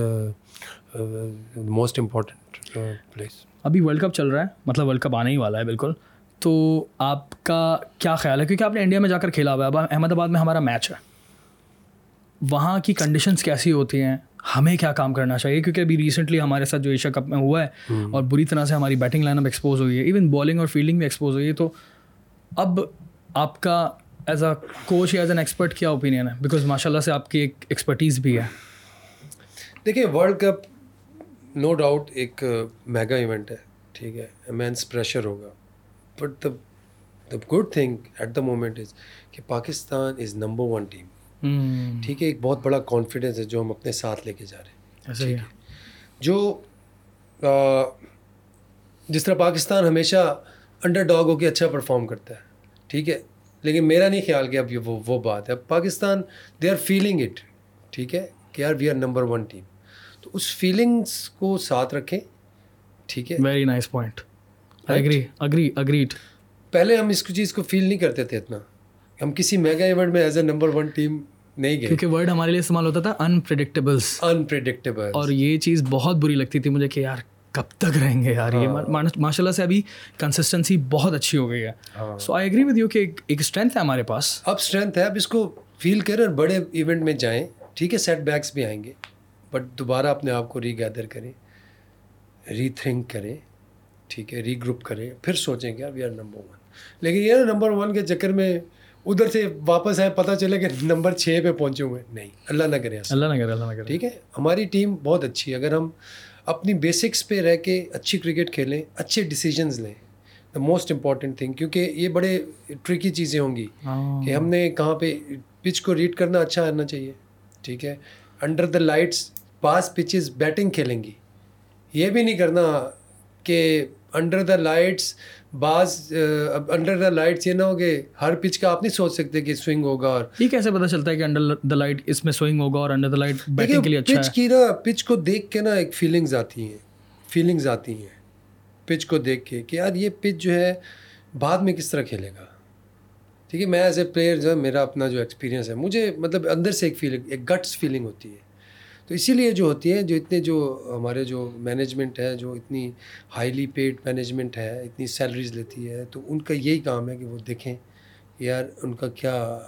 most important place ابھی ورلڈ کپ چل رہا ہے مطلب ورلڈ کپ آنے ہی والا ہے بالکل تو آپ کا کیا خیال ہے؟ کیونکہ آپ نے انڈیا میں جا کر کھیلا ہوا ہے اب احمد آباد میں ہمارا میچ ہے۔ وہاں کی کنڈیشنس کیسی ہوتی ہیں؟ ہمیں کیا کام کرنا چاہیے؟ کیونکہ ابھی ریسنٹلی ہمارے ساتھ جو ایشیا کپ میں ہوا ہے اور بری طرح سے ہماری بیٹنگ لائن اپ ایکسپوز ہوئی ہے ایون بالنگ اور فیلڈنگ بھی ایکسپوز ہوئی ہے تو اب آپ کا ایز اے کوچ یا ایز این ایکسپرٹ کیا اوپینین ہے؟ بیکاز ماشاء اللہ سے آپ کی ایک ایکسپرٹیز بھی ہے۔ دیکھیں ورلڈ کپ نو ڈاؤٹ ایک میگا ایونٹ ہے ٹھیک ہے امینس پریشر ہوگا۔ But the the good thing at the moment is کہ Pakistan is number one team ٹھیک ہے ایک بہت بڑا کانفیڈینس ہے جو ہم اپنے ساتھ لے کے جا رہے ہیں۔ جو جس طرح پاکستان ہمیشہ انڈر ڈاگ ہو کے اچھا پرفارم کرتا ہے۔ ٹھیک ہے۔ لیکن میرا نہیں خیال کہ اب یہ وہ وہ بات ہے۔ اب Pakistan they are feeling it ٹھیک ہے کہ یار we are number one team تو اس فیلنگس کو ساتھ رکھیں۔ ٹھیک ہے۔ ویری نائس پوائنٹ پہلے ہم اس چیز کو فیل نہیں کرتے تھے اتنا۔ ہم کسی میگا ایونٹ میں as a number one team نہیں گئے۔ کیونکہ ورڈ ہمارے لیے استعمال ہوتا تھا انپریڈکٹیبلس انپریڈکٹیبل اور یہ چیز بہت بری لگتی تھی مجھے کہ یار کب تک رہیں گے یار؟ یہ ماشاء اللہ سے ابھی کنسسٹنسی بہت اچھی ہو گئی ہے۔ So I agree with you کہ ایک اسٹرینتھ ہے ہمارے پاس۔ اب اسٹرینتھ ہے۔ اب اس کو فیل کریں اور بڑے ایونٹ میں جائیں۔ ٹھیک ہے سیٹ بیکس بھی آئیں گے۔ بٹ دوبارہ اپنے آپ کو ری گیدر کریں۔ ری تھنک کریں۔ ٹھیک ہے ری گروپ کریں پھر سوچیں کہ وی آر نمبر ون لیکن یہ نمبر ون کے چکر میں ادھر سے واپس آئے پتہ چلے کہ نمبر چھ پہ پہنچے ہوئے۔ نہیں اللہ نہ کرے اللہ نہ کرے اللہ نہ کرے۔ ٹھیک ہے ہماری ٹیم بہت اچھی ہے۔ اگر ہم اپنی بیسکس پہ رہ کے اچھی کرکٹ کھیلیں اچھے ڈیسیجنز لیں دا موسٹ امپورٹنٹ تھنگ کیونکہ یہ بڑے ٹرکی چیزیں ہوں گی کہ ہم نے کہاں پہ پچ کو ریڈ کرنا اچھا آنا چاہیے۔ ٹھیک ہے انڈر دا لائٹس پاس پچز بیٹنگ کھیلیں گی۔ یہ بھی نہیں کرنا کہ انڈر دا لائٹس بعض انڈر دا لائٹس یہ نہ ہو کہ ہر پچ کا آپ نہیں سوچ سکتے کہ سوئنگ ہوگا اور یہ کیسے پتہ چلتا ہے کہ انڈر دا لائٹ اس میں سوئنگ ہوگا اور انڈر دا لائٹ بیٹنگ کے لیے اچھا پچ کی نا پچ کو دیکھ کے نا ایک فیلنگز آتی ہیں فیلنگز آتی ہیں پچ کو دیکھ کے کہ یار یہ پچ جو ہے بعد میں کس طرح کھیلے گا؟ ٹھیک ہے میں ایز اے پلیئر جو ہے میرا اپنا جو ایکسپیرینس ہے مجھے مطلب اندر سے ایک فیلنگ ایک گٹس فیلنگ ہوتی ہے۔ تو اسی لیے جو ہوتی ہے جو اتنے جو ہمارے جو مینجمنٹ ہے جو اتنی ہائیلی پیڈ مینجمنٹ ہے اتنی سیلریز لیتی ہے تو ان کا یہی کام ہے کہ وہ دیکھیں یار ان کا کیا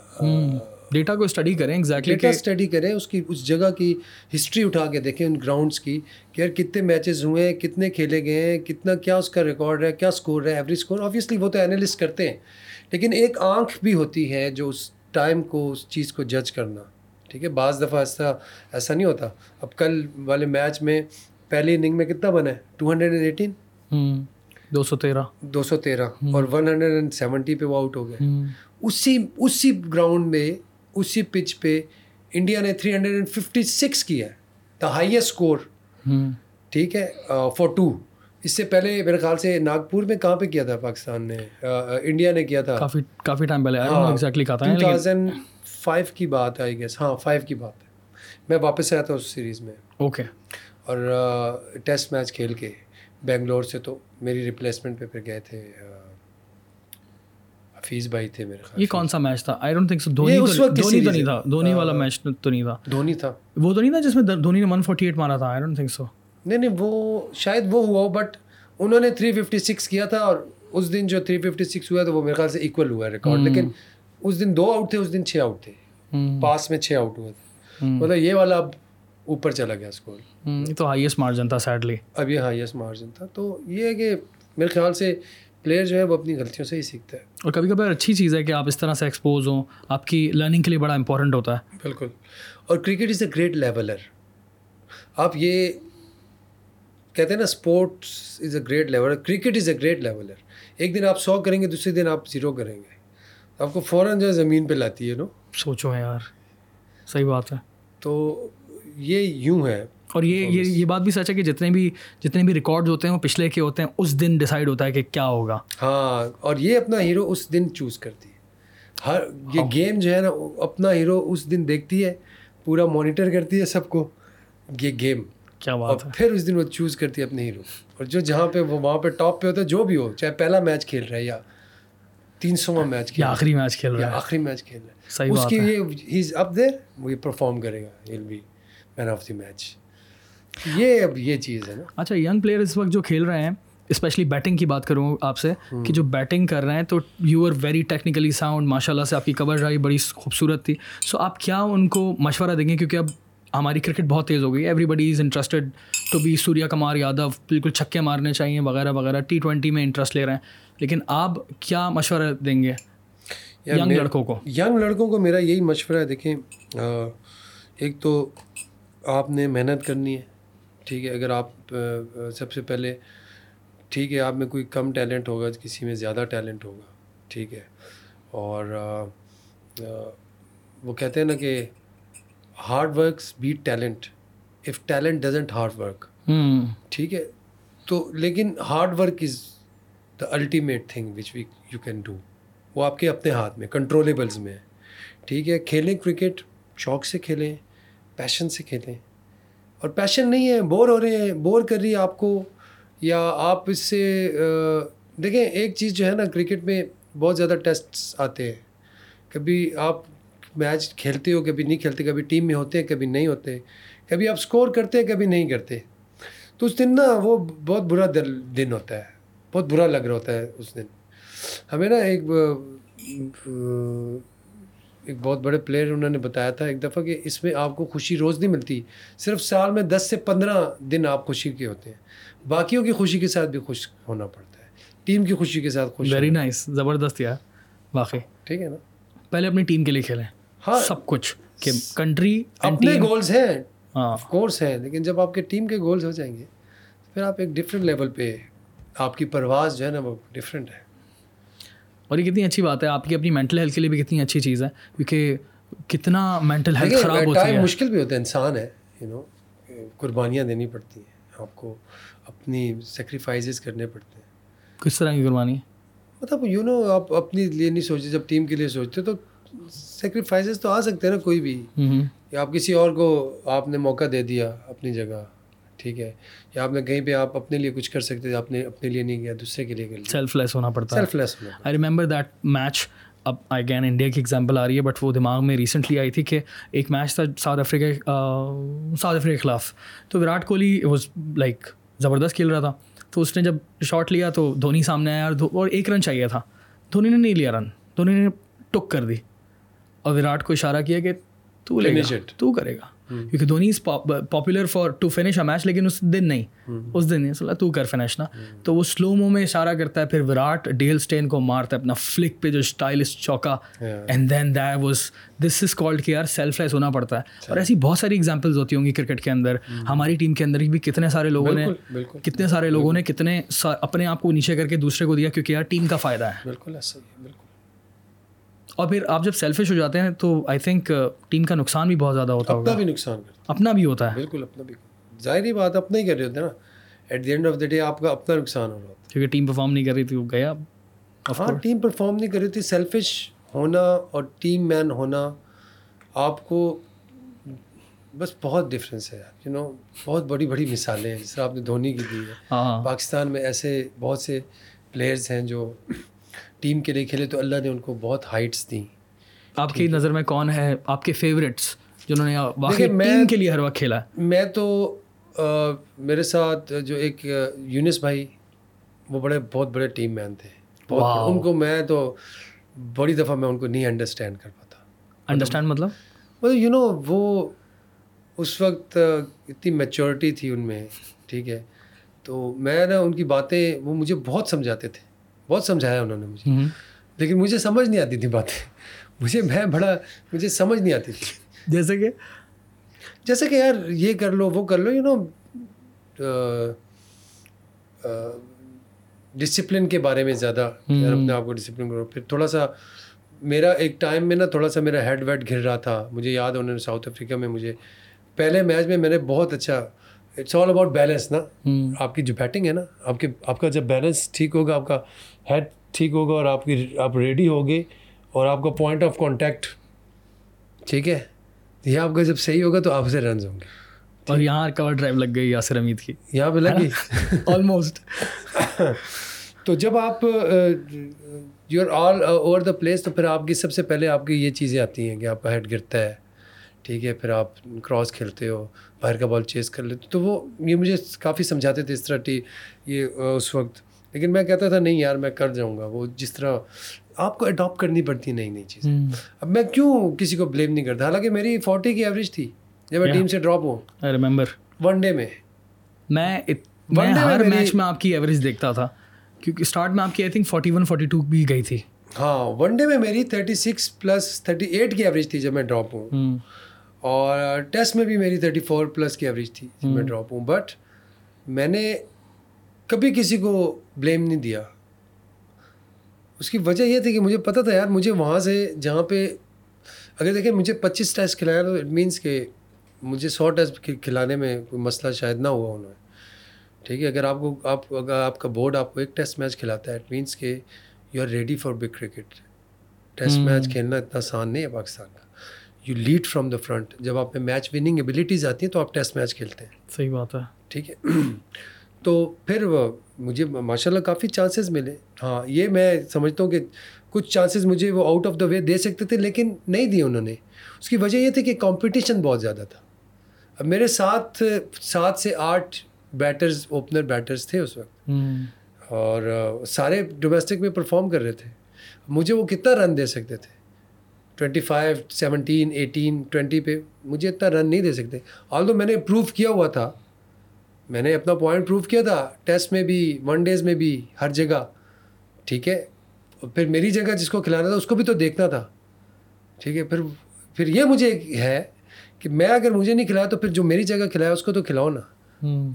ڈیٹا کو اسٹڈی کریں ڈیٹا اسٹڈی کریں اس کی اس جگہ کی ہسٹری اٹھا کے دیکھیں ان گراؤنڈس کی کہ یار کتنے میچز ہوئے ہیں کتنے کھیلے گئے ہیں کتنا کیا اس کا ریکارڈ ہے کیا اسکور ہے ایوریج اسکور آبویسلی وہ تو انالسٹ کرتے ہیں لیکن ایک آنکھ بھی ہوتی ہے جو اس ٹائم کو اس چیز کو جج کرنا۔ ٹھیک ہے؟ بعض دفعہ ایسا ایسا نہیں ہوتا۔ اب کل والے میچ میں پہلی اننگ میں کتنا بنا ہے؟ ٹو ہنڈریڈ اینڈ ایٹین دو سو تیرہ۔ دو سو تیرہ۔ اور ون ہنڈریڈ اینڈ سیونٹی پہ وہ آؤٹ ہو گئے اسی اسی گراؤنڈ میں اسی پچ پہ انڈیا نے three hundred and fifty six کیا ہے۔ دا ہائیسٹ اسکور ٹھیک ہے؟ فور ٹو اس سے پہلے میرے خیال سے ناگپور میں کہاں پہ کیا تھا؟ پاکستان نے؟ انڈیا نے کیا تھا؟ کافی کافی ٹائم پہلے۔ ٹو تھاؤزینڈ فائیو کی بات آئی گیس ہاں فائیو کی بات ہے. میں واپس آیا تھا اس سیریز میں. اوکے اور ٹیسٹ میچ کھیل کے بنگلور سے تو میری ریپلیسمنٹ پہ پھر گئے تھے حفیظ بھائی تھے میرے خیال یہ کون سا میچ تھا؟ I don't think so Dhoni Dhoni تو نہیں تھا. دھونی والا میچ تو نہیں تھا. دھونی تھا. وہ تو نہیں تھا جس میں دھونی نے ون فورٹی ایٹ مارا تھا. آئی ڈونٹ تھنک سو نہیں نہیں وہ شاید وہ ہوا بٹ انہوں نے تھری ففٹی سکس کیا تھا اور اس دن جو تھری ففٹی سکس ہوا تو وہ میرے خیال سے ایکول ہوا ہے ریکارڈ لیکن اس دن دو آؤٹ تھے اس دن چھ آؤٹ تھے۔ پاس میں چھ آؤٹ ہوئے تھے مطلب یہ والا اب اوپر چلا گیا اسکور تو ہائیسٹ مارجن تھا سیڈلی اب یہ ہائیسٹ مارجن تھا۔ تو یہ ہے کہ میرے خیال سے پلیئر جو ہے وہ اپنی غلطیوں سے ہی سیکھتا ہے۔ اور کبھی کبھی اچھی چیز ہے کہ آپ اس طرح سے ایکسپوز ہوں آپ کی لرننگ کے لیے بڑا امپورٹنٹ ہوتا ہے۔ بالکل۔ اور cricket is a great leveller آپ یہ کہتے ہیں نا sports is a great leveller cricket is a great leveller ایک دن آپ سو کریں گے دوسرے دن آپ زیرو کریں گے۔ آپ کو فوراً جو ہے زمین پہ لاتی ہے نا؟ سوچو ہے یار صحیح بات ہے۔ تو یہ یوں ہے۔ اور یہ یہ یہ بات بھی سچ ہے کہ جتنے بھی جتنے بھی ریکارڈ ہوتے ہیں وہ پچھلے کے ہوتے ہیں اس دن ڈیسائڈ ہوتا ہے کہ کیا ہوگا۔ ہاں اور یہ اپنا ہیرو اس دن چوز کرتی ہے۔ ہر یہ گیم جو ہے نا اپنا ہیرو اس دن دیکھتی ہے پورا مانیٹر کرتی ہے سب کو۔ یہ گیم کیا بات ہے۔ پھر اس دن وہ چوز کرتی ہے اپنے ہیرو اور جو جہاں پہ وہ وہاں پہ ٹاپ پہ ہوتا ہے جو بھی ہو چاہے پہلا میچ کھیل رہا ہے یا تین سواں میچ کھیل آخری میچ کھیل رہا ہے۔ آخری میچ کھیل رہا ہے۔ اس کی یہ از اپ دیر وہ یہ پرفارم کرے گا۔ Be man of the match یہ اب یہ چیز ہے نا۔ اچھا ینگ پلیئر اس وقت جو کھیل رہے ہیں اسپیشلی بیٹنگ کی بات کروں آپ سے کہ جو بیٹنگ کر رہے ہیں تو you are very technically sound ماشاء اللہ سے آپ کی کور رہی بڑی خوبصورت تھی۔ سو آپ کیا ان کو مشورہ دیں گے؟ کیونکہ اب ہماری کرکٹ بہت تیز ہو گئی everybody is interested to be Surya Kumar Yadav بالکل چھکے مارنے چاہیے وغیرہ وغیرہ۔ ٹی ٹوینٹی میں انٹرسٹ لے رہے ہیں۔ لیکن آپ کیا مشورہ دیں گے ینگ لڑکوں کو؟ ینگ لڑکوں کو میرا یہی مشورہ ہے دیکھیں ایک تو آپ نے محنت کرنی ہے ٹھیک ہے اگر آپ سب سے پہلے ٹھیک ہے آپ میں کوئی کم ٹیلنٹ ہوگا کسی میں زیادہ ٹیلنٹ ہوگا ٹھیک ہے اور وہ کہتے ہیں نا کہ hard works beat talent if talent doesn't hard work ٹھیک ہے تو لیکن hard work is the ultimate thing which we you can do وہ آپ کے اپنے ہاتھ میں کنٹرولیبلز میں ہے۔ ٹھیک ہے، کھیلیں کرکٹ شوق سے کھیلیں پیشن سے کھیلیں۔ اور پیشن نہیں ہے بور ہو رہے ہیں بور کر رہی ہے آپ کو۔ یا آپ اس سے دیکھیں، ایک چیز جو ہے نا کرکٹ میں بہت زیادہ ٹیسٹ آتے ہیں۔ کبھی آپ میچ کھیلتے ہو، کبھی نہیں کھیلتے، کبھی ٹیم میں ہوتے ہیں، کبھی نہیں ہوتے۔ کبھی آپ اسکور کرتے ہیں، کبھی نہیں کرتے۔ تو اس دن نا وہ بہت برا دل، دن ہوتا ہے۔ بہت برا لگ رہا ہوتا ہے اس دن۔ ہمیں نا ایک ایک بہت بڑے پلیئر انہوں نے بتایا تھا ایک دفعہ کہ اس میں آپ کو خوشی روز نہیں ملتی صرف سال میں دس سے پندرہ دن آپ خوشی کے ہوتے ہیں۔ باقیوں کی خوشی کے ساتھ بھی خوش ہونا پڑتا ہے۔ ٹیم کی خوشی کے ساتھ خوش ویری نائس زبردست یار واقعی۔ ٹھیک ہے نا۔ پہلے اپنی ٹیم کے لیے کھیلیں۔ ہاں۔ سب کچھ کہ کنٹری اپنے گولس ہیں۔ کورس ہیں لیکن جب آپ کے ٹیم کے گولس ہو جائیں گے پھر آپ ایک ڈفرینٹ لیول پہ آپ کی پرواز جو ہے نا وہ ڈفرینٹ ہے۔ اور یہ کتنی اچھی بات ہے آپ کی اپنی مینٹل ہیلتھ کے لیے بھی کتنی اچھی چیز ہے کیونکہ کتنا مینٹل ہیلتھ خراب ہوتا ہے۔ مشکل بھی ہوتا ہے انسان ہے یو نو قربانیاں دینی پڑتی ہیں آپ کو اپنی سیکریفائزز کرنے پڑتے ہیں۔ کس طرح کی قربانی؟ مطلب یو نو آپ اپنی لیے نہیں سوچتے جب ٹیم کے لیے سوچتے تو سیکریفائزز تو آ سکتے ہیں نا کوئی بھی۔ آپ کسی اور کو آپ نے موقع دے دیا اپنی جگہ ٹھیک ہے یا آپ نے کہیں پہ آپ اپنے لیے کچھ کر سکتے تھے آپ نے اپنے لیے نہیں کیا دوسرے کے لیے کر سیلف لیس ہونا پڑتا ہے۔ سیلف لیس ہونا آئی ریمبر دیٹ میچ اب آئی گین انڈیا کی ایگزامپل آ رہی ہے بٹ وہ دماغ میں ریسنٹلی آئی تھی کہ ایک میچ تھا ساؤتھ افریقہ ساؤتھ افریقہ کے خلاف۔ تو وراٹ کوہلی واز لائک زبردست کھیل رہا تھا۔ تو اس نے جب شاٹ لیا تو دھونی سامنے آیا اور ایک رن چاہیے تھا۔ دھونی نے نہیں لیا رن دھونی نے ٹک کر دی۔ اور وراٹ کو اشارہ کیا کہ تو لے تو کرے گا۔ کیونکہ Dhoni is popular for to finish a match لیکن اس دن نہیں۔ اس دن نہیں صلاح تو کر فنش نا۔ تو وہ سلو مو میں اشارہ کرتا ہے پھر وراٹ ڈیل اسٹین کو مارتا ہے اپنا فلک پہ جو اسٹائلش چوکا۔ And then that was this is called کہ یار سیلف لیس ہونا پڑتا ہے۔ اور ایسی بہت ساری ایگزامپلس ہوتی ہوں گی کرکٹ کے اندر۔ ہماری ٹیم کے اندر بھی کتنے سارے لوگوں نے کتنے سارے لوگوں نے کتنے اپنے آپ کو نیچے کر کے دوسرے کو دیا کیونکہ یار ٹیم کا فائدہ ہے۔ بالکل بالکل۔ اور پھر آپ جب سیلفش ہو جاتے ہیں تو آئی تھنک ٹیم کا نقصان بھی بہت زیادہ ہوتا ہے اپنا بھی نقصان اپنا بھی ہوتا ہے۔ بالکل اپنا بھی۔ ظاہری بات اپنا ہی کر رہے ہوتے ہیں نا۔ At the end of the day آپ کا اپنا نقصان ہو رہا ہوتا کیونکہ ٹیم پرفارم نہیں کر رہی تھی وہ گیا ہاں ٹیم پرفارم نہیں کر رہی تھی سیلفش ہونا اور ٹیم مین ہونا آپ کو بس بہت ڈفرینس ہے یار۔ یو نو بہت بڑی بڑی مثالیں ہیں۔ جس طرح آپ نے دھونی کی دی ہے۔ ہاں۔ پاکستان میں ایسے بہت سے پلیئرز ہیں جو ٹیم کے لیے کھیلے تو اللہ نے ان کو بہت ہائٹس دیں۔ آپ کی نظر میں کون ہے آپ کے فیوریٹس جنہوں نے واقعی ٹیم کے لیے ہر وقت کھیلا؟ میں تو میرے ساتھ جو ایک یونس بھائی وہ بڑے بہت بڑے ٹیم مین تھے۔ بہت ان کو میں تو بڑی دفعہ میں ان کو نہیں انڈرسٹینڈ کر پاتا۔ انڈرسٹینڈ مطلب؟ مطلب یو نو وہ اس وقت اتنی میچورٹی تھی ان میں ٹھیک ہے۔ تو میں نا ان کی باتیں وہ مجھے بہت سمجھاتے تھے۔ بہت سمجھایا انہوں نے مجھے۔ لیکن مجھے سمجھ نہیں آتی تھی باتیں۔ مجھے میں بڑا مجھے سمجھ نہیں آتی تھی۔ جیسے کہ؟ جیسے کہ یار یہ کر لو وہ کر لو یو نو ڈسپلن کے بارے میں زیادہ۔ اپنے آپ کو ڈسپلن کرو۔ پھر تھوڑا سا میرا ایک ٹائم میں نا تھوڑا سا میرا ہیڈ ویڈ گر رہا تھا۔ مجھے یاد انہوں نے ساؤتھ افریقہ میں مجھے پہلے میچ میں میں نے بہت اچھا اٹس آل اباؤٹ بیلنس نا۔ آپ کی جو بیٹنگ ہے نا آپ کے آپ کا جب بیلنس ٹھیک ہوگا آپ کا ہیڈ ٹھیک ہوگا اور آپ کی آپ ریڈی ہوگے اور آپ کا پوائنٹ آف کانٹیکٹ ٹھیک ہے؟ یہ آپ کا جب صحیح ہوگا تو آپ سے رنز ہوں گے۔ اور یہاں کور ڈرائیو لگ گئی یاسر امید کی۔ یہاں پہ لگی آلموسٹ تو جب آپ you are all over the place تو پھر آپ کی سب سے پہلے آپ کی یہ چیزیں آتی ہیں کہ آپ کا ہیڈ گرتا ہے ٹھیک ہے؟ پھر آپ کراس کھیلتے ہو باہر کا بال چیز کر لیتے تو وہ یہ مجھے کافی سمجھاتے تھے اس طرح ٹی یہ اس وقت۔ لیکن میں کہتا تھا نہیں یار میں کر جاؤں گا وہ جس طرح آپ کو اڈاپٹ کرنی پڑتی نئی نئی چیز اب میں کیوں کسی کو بلیم نہیں کرتا؟ حالانکہ میری فورٹی کی ایوریج تھی جب میں ٹیم سے ڈراپ ہوں ریمبر ون ڈے میں۔ میں ہر میچ میں آپ کی ایوریج دیکھتا تھا۔ کیونکہ اسٹارٹ میں آپ کی I think forty one forty two بھی گئی تھی۔ ہاں ون ڈے میں میری thirty six plus thirty eight کی ایوریج تھی جب میں ڈراپ ہوں۔ اور ٹیسٹ میں بھی میری تھرٹی فور پلس کی ایوریج تھی جب میں ڈراپ ہوں بٹ میں نے کبھی کسی کو بلیم نہیں دیا۔ اس کی وجہ یہ تھی کہ مجھے پتہ تھا یار مجھے وہاں سے جہاں پہ اگر دیکھیں مجھے پچیس ٹیسٹ کھلایا تو اٹ مینس کہ مجھے سو ٹیسٹ کھلانے میں کوئی مسئلہ شاید نہ ہوا انہوں نے ٹھیک ہے اگر آپ کو آپ اگر آپ کا بورڈ آپ کو ایک ٹیسٹ میچ کھلاتا ہے اٹ مینس کہ you are ready for big cricket test match کھیلنا اتنا آسان نہیں ہے پاکستان کا۔ You lead from the front جب آپ میں میچ وننگ ایبلٹیز آتی ہیں تو آپ ٹیسٹ میچ کھیلتے ہیں۔ صحیح بات ہے۔ ٹھیک ہے۔ تو پھر مجھے ماشاء اللہ کافی چانسز ملے۔ ہاں یہ میں سمجھتا ہوں کہ کچھ چانسز مجھے وہ آؤٹ آف دا وے دے سکتے تھے لیکن نہیں دیے انہوں نے۔ اس کی وجہ یہ تھی کہ کمپٹیشن بہت زیادہ تھا۔ اب میرے ساتھ سات سے آٹھ بیٹرز اوپنر بیٹرز تھے اس وقت۔ اور سارے ڈومیسٹک میں پرفارم کر رہے تھے۔ مجھے وہ کتنا رن دے سکتے تھے؟ Twenty five seventeen eighteen twenty پہ مجھے اتنا رن نہیں دے سکتے۔ آل دو میں نے پروف کیا ہوا تھا میں نے اپنا پوائنٹ پروف کیا تھا. ٹیسٹ میں بھی ون ڈیز میں بھی ہر جگہ. ٹھیک ہے؟ پھر میری جگہ جس کو کھلانا تھا اس کو بھی تو دیکھنا تھا. ٹھیک ہے؟ پھر پھر یہ مجھے ہے کہ میں اگر مجھے نہیں کھلایا تو پھر جو میری جگہ کھلایا اس کو تو کھلاؤ نا.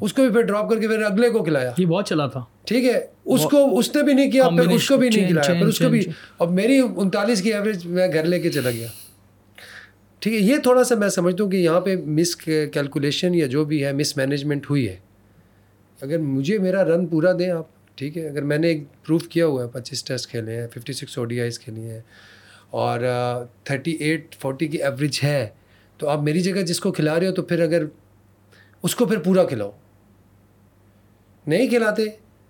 اس کو بھی پھر ڈراپ کر کے پھر اگلے کو کھلایا. یہ بہت چلا تھا۔ ٹھیک ہے؟ اس کو اس نے بھی نہیں کیا پھر اس کو بھی نہیں کھلایا پھر اس کو بھی اب میری انتالیس کی ایوریج میں گھر لے کے چلا گیا۔ ٹھیک ہے، یہ تھوڑا سا میں سمجھتا ہوں کہ یہاں پہ مس کیلکولیشن یا جو بھی ہے مس مینجمنٹ ہوئی ہے۔ اگر مجھے میرا رن پورا دیں آپ، ٹھیک ہے، اگر میں نے ایک پروف کیا ہوا ہے، پچیس ٹیسٹ کھیلے ہیں fifty six O D Is کھیلی ہیں، اور تھرٹی ایٹ فورٹی کی ایوریج ہے، تو آپ میری جگہ جس کو کھلا رہے ہو تو پھر اگر اس کو پھر پورا کھلاؤ۔ نہیں کھلاتے؟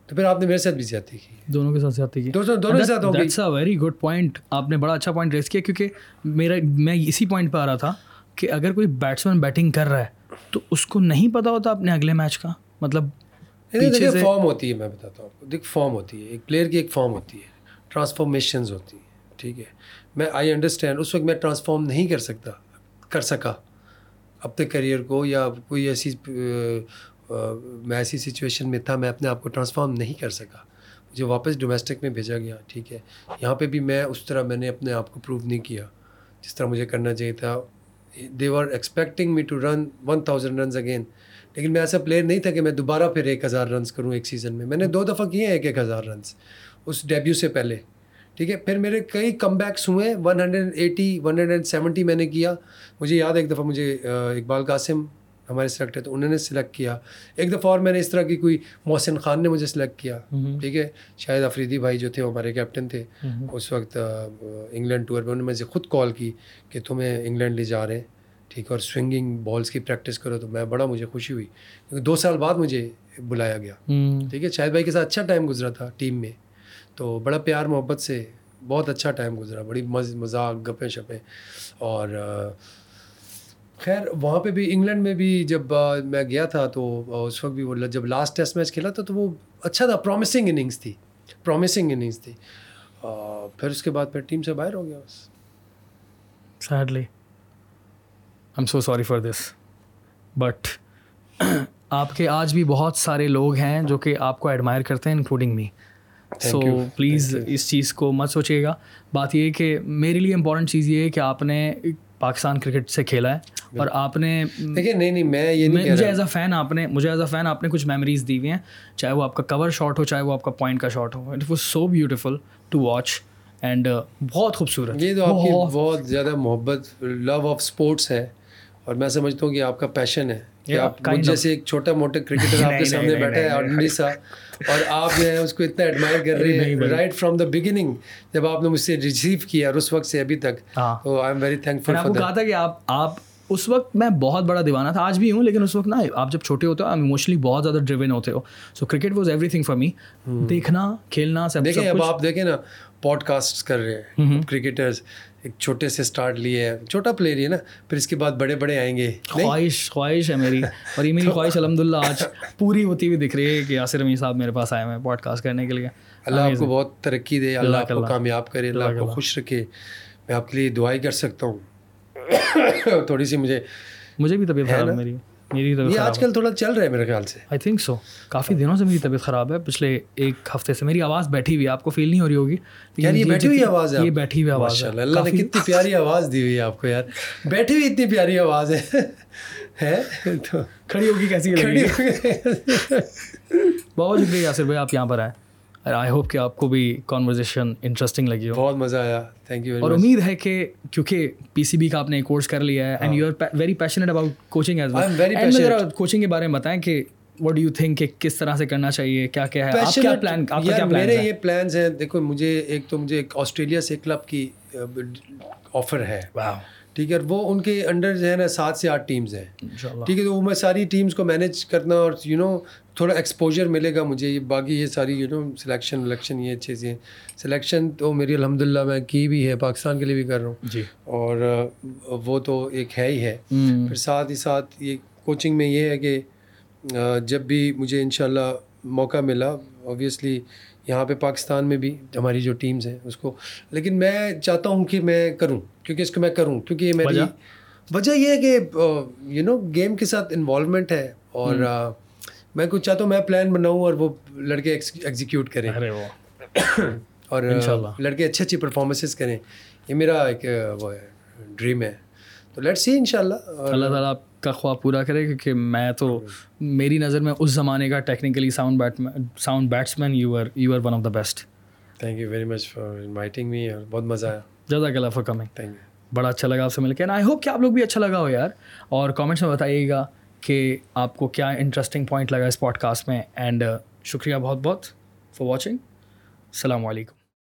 تو پھر آپ نے میرے ساتھ بھی زیادتی کی۔ دونوں کے ساتھ زیادتی کی۔ دونوں کے ساتھ that's a very good point آپ نے بڑا اچھا پوائنٹ ریس کیا کیونکہ میرا میں اسی پوائنٹ پہ آ رہا تھا کہ اگر کوئی بیٹسمین بیٹنگ کر رہا ہے تو اس کو نہیں پتا ہوتا اپنے اگلے میچ کا۔ مطلب فارم ہوتی ہے میں بتاتا ہوں۔ آپ کو دیکھ فارم ہوتی ہے۔ ایک پلیئر کی ایک فارم ہوتی ہے۔ ٹرانسفارمیشنز ہوتی ہیں ٹھیک ہے۔ میں آئی انڈرسٹینڈ اس وقت میں ٹرانسفارم نہیں کر سکتا کر سکا۔ اپنے کریئر کو یا کوئی ایسی میں ایسی سچویشن میں تھا، میں اپنے آپ کو ٹرانسفارم نہیں کر سکا۔ مجھے واپس ڈومیسٹک میں بھیجا گیا، ٹھیک ہے۔ یہاں پہ بھی میں اس طرح میں نے اپنے آپ کو پروو نہیں کیا، جس طرح مجھے کرنا چاہیے تھا۔ They are expecting me to run one thousand runs again لیکن میں ایسا پلیئر نہیں تھا کہ میں دوبارہ پھر ایک ہزار رنس کروں ایک سیزن میں۔ میں نے دو دفعہ کیے ہیں ایک ایک ہزار رنس اس ڈیبیو سے پہلے، ٹھیک ہے۔ پھر میرے کئی کم بیکس ہوئے one hundred eighty one hundred seventy میں نے کیا۔ مجھے یاد ہے، ایک دفعہ مجھے اقبال قاسم ہمارے سلیکٹ ہے تو انہوں نے سلیکٹ کیا۔ ایک دفعہ اور میں نے اس طرح کی کوئی محسن خان نے مجھے سلیکٹ کیا۔ ٹھیک ہے؟ شاید افریدی بھائی جو تھے وہ ہمارے کیپٹن تھے۔ اس وقت انگلینڈ ٹور پہ انہوں نے مجھے خود کال کی کہ تمہیں انگلینڈ لے جا رہے ہیں۔ ٹھیک ہے؟ اور سوئنگنگ بالس کی پریکٹس کرو تو میں بڑا مجھے خوشی ہوئی۔ کیونکہ دو سال بعد مجھے بلایا گیا۔ ٹھیک ہے؟ شاہد بھائی کے ساتھ اچھا ٹائم گزرا تھا ٹیم میں۔ تو بڑا پیار محبت سے بہت اچھا ٹائم گزرا۔ بڑی مز مذاق گپیں شپیں۔ اور خیر وہاں پہ بھی انگلینڈ میں بھی جب میں گیا تھا تو اس وقت بھی وہ جب لاسٹ ٹیسٹ میچ کھیلا تھا تو وہ اچھا تھا پرومسنگ اننگس تھی پرومسنگ اننگس تھی۔ پھر اس کے بعد پھر ٹیم سے باہر ہو گیا بس۔ Sadly am so sorry for this but آپ کے آج بھی بہت سارے لوگ ہیں جو کہ آپ کو ایڈمائر کرتے ہیں انکلوڈنگ می سو پلیز اس چیز کو مت سوچیے گا۔ بات یہ کہ میرے لیے امپورٹنٹ چیز یہ ہے کہ آپ نے پاکستان کرکٹ سے کھیلا ہے۔ اور آپ نے دیکھیے نہیں نہیں میں یہ مجھے ایز اے فین آپ نے مجھے ایز اے فین آپ نے کچھ میموریز دی ہوئی ہیں چاہے وہ آپ کا کور شاٹ ہو چاہے وہ آپ کا پوائنٹ کا shot who. It was so beautiful to watch and بہت خوبصورت۔ یہ تو آپ کی بہت زیادہ محبت لو آف اسپورٹس ہے۔ اور میں سمجھتا ہوں کہ آپ کا پیشن ہے۔ کہ آپ جیسے ایک چھوٹا موٹا کرکٹر آپ کے سامنے بیٹھا ہے آرڈنری سا۔ اور آپ جو ہے اس کو اتنا ایڈمائر کر رہے ہیں۔ رائٹ فرام دا بگننگ جب آپ نے مجھ سے ریسیو کیا اور اس وقت سے ابھی تک تو I am very thankful کہا تھا کہ آپ آپ اس وقت میں بہت بڑا دیوانہ تھا آج بھی ہوں لیکن اس وقت نا آپ جب چھوٹے ہوتے ہو آپ ایموشنلی بہت زیادہ ڈریون ہوتے ہو۔ So cricket was everything for me دیکھنا کھیلنا سب دیکھیں اب آپ دیکھیں نا پوڈ کاسٹ کر رہے ہیں کرکٹرز ایک چھوٹے سے اسٹارٹ لیے ہے چھوٹا پلیئر ہی ہے نا پھر اس کے بعد بڑے بڑے آئیں گے۔ خواہش خواہش ہے میری۔ اور یہ میری خواہش الحمد للہ آج پوری ہوتی ہوئی دکھ رہی ہے کہ یاسر امی صاحب میرے پاس آئے ہیں پوڈ کاسٹ کرنے کے لیے۔ اللہ آپ کو بہت ترقی دے اللہ آپ کو کامیاب کرے اللہ آپ کو خوش رکھے۔ میں آپ کے لیے دعائی کر سکتا ہوں۔ تھوڑی سی مجھے مجھے بھی طبیعت خراب ہے میری میری طبیعت یہ آج کل تھوڑا چل رہا ہے میرے خیال سے۔ آئی تھنک سو کافی دنوں سے میری طبیعت خراب ہے۔ پچھلے ایک ہفتے سے میری آواز بیٹھی ہوئی آپ کو فیل نہیں ہو رہی ہوگی۔ یار یہ بیٹھی ہوئی آواز ہے یہ بیٹھی ہوئی آواز ہے۔ اللہ نے کتنی پیاری آواز دی ہوئی ہے آپ کو یار۔ بیٹھی ہوئی اتنی پیاری آواز ہے۔ کھڑی ہوگی کیسی کھڑی بہت شکریہ یاسر بھائی آپ یہاں پر آئے۔ آئی ہوپ کہ آپ کو بھی کانورزیشن انٹرسٹنگ لگی ہو. بہت مزہ آیا. تھینک یو اور امید ہے کہ کیونکہ پی سی بی کا آپ نے کورس کر لیا ہے and you are very passionate about coaching as well coaching کے بارے میں بتائیں کہ وٹ یو تھنک کہ کس طرح سے کرنا چاہیے؟ کیا کیا ہے؟ آپ کیا پلان آپ کا کیا پلان میرے یہ پلانس ہیں. دیکھو مجھے ایک تو مجھے ایک آسٹریلیا سے کلب کی آفر ہے. ٹھیک ہے وہ ان کے انڈر جو ہے نا سات سے آٹھ ٹیمز ہیں۔ ٹھیک ہے تو وہ میں ساری ٹیمز کو مینیج کرنا اور یو نو تھوڑا ایکسپوجر ملے گا مجھے۔ یہ باقی یہ ساری یو نو سلیکشن ولیکشن یہ چیزیں سلیکشن تو میری الحمد للہ میں کی بھی ہے پاکستان کے لیے بھی کر رہا ہوں۔ جی۔ اور وہ تو ایک ہے ہی ہے۔ پھر ساتھ ہی ساتھ یہ کوچنگ میں یہ ہے کہ جب بھی مجھے ان شاء اللہ موقع ملا اوبیسلی یہاں پہ پاکستان میں بھی ہماری جو ٹیمز ہیں اس کو۔ لیکن میں چاہتا ہوں کہ میں کروں۔ کیونکہ اس کو میں کروں کیونکہ یہ میری وجہ؟ یہ ہے کہ یو نو گیم کے ساتھ انوالومنٹ ہے اور میں کچھ چاہتا ہوں میں پلان بناؤں اور وہ لڑکے ایگزیکیوٹ کریں۔ اور لڑکے اچھی اچھی پرفارمنسز کریں۔ یہ میرا ایک وہ ہے ڈریم ہے۔ تو لیٹ سی ان شاء اللہ اللہ تعالیٰ آپ کا خواب پورا کرے کیونکہ میں تو میری نظر میں اس زمانے کا technically sound bat sound batsman you are you are one of the best thank you very much for inviting me اور بہت مزہ آیا۔ جزاک اللہ فار کمنگ بڑا اچھا لگا آپ سے مل کے۔ آئی ہوپ کہ آپ لوگ بھی اچھا لگا ہو یار۔ اور کامنٹس میں بتائیے گا کہ آپ کو کیا انٹرسٹنگ پوائنٹ لگا اس پوڈ کاسٹ میں اینڈ شکریہ بہت بہت فار واچنگ السلام علیکم۔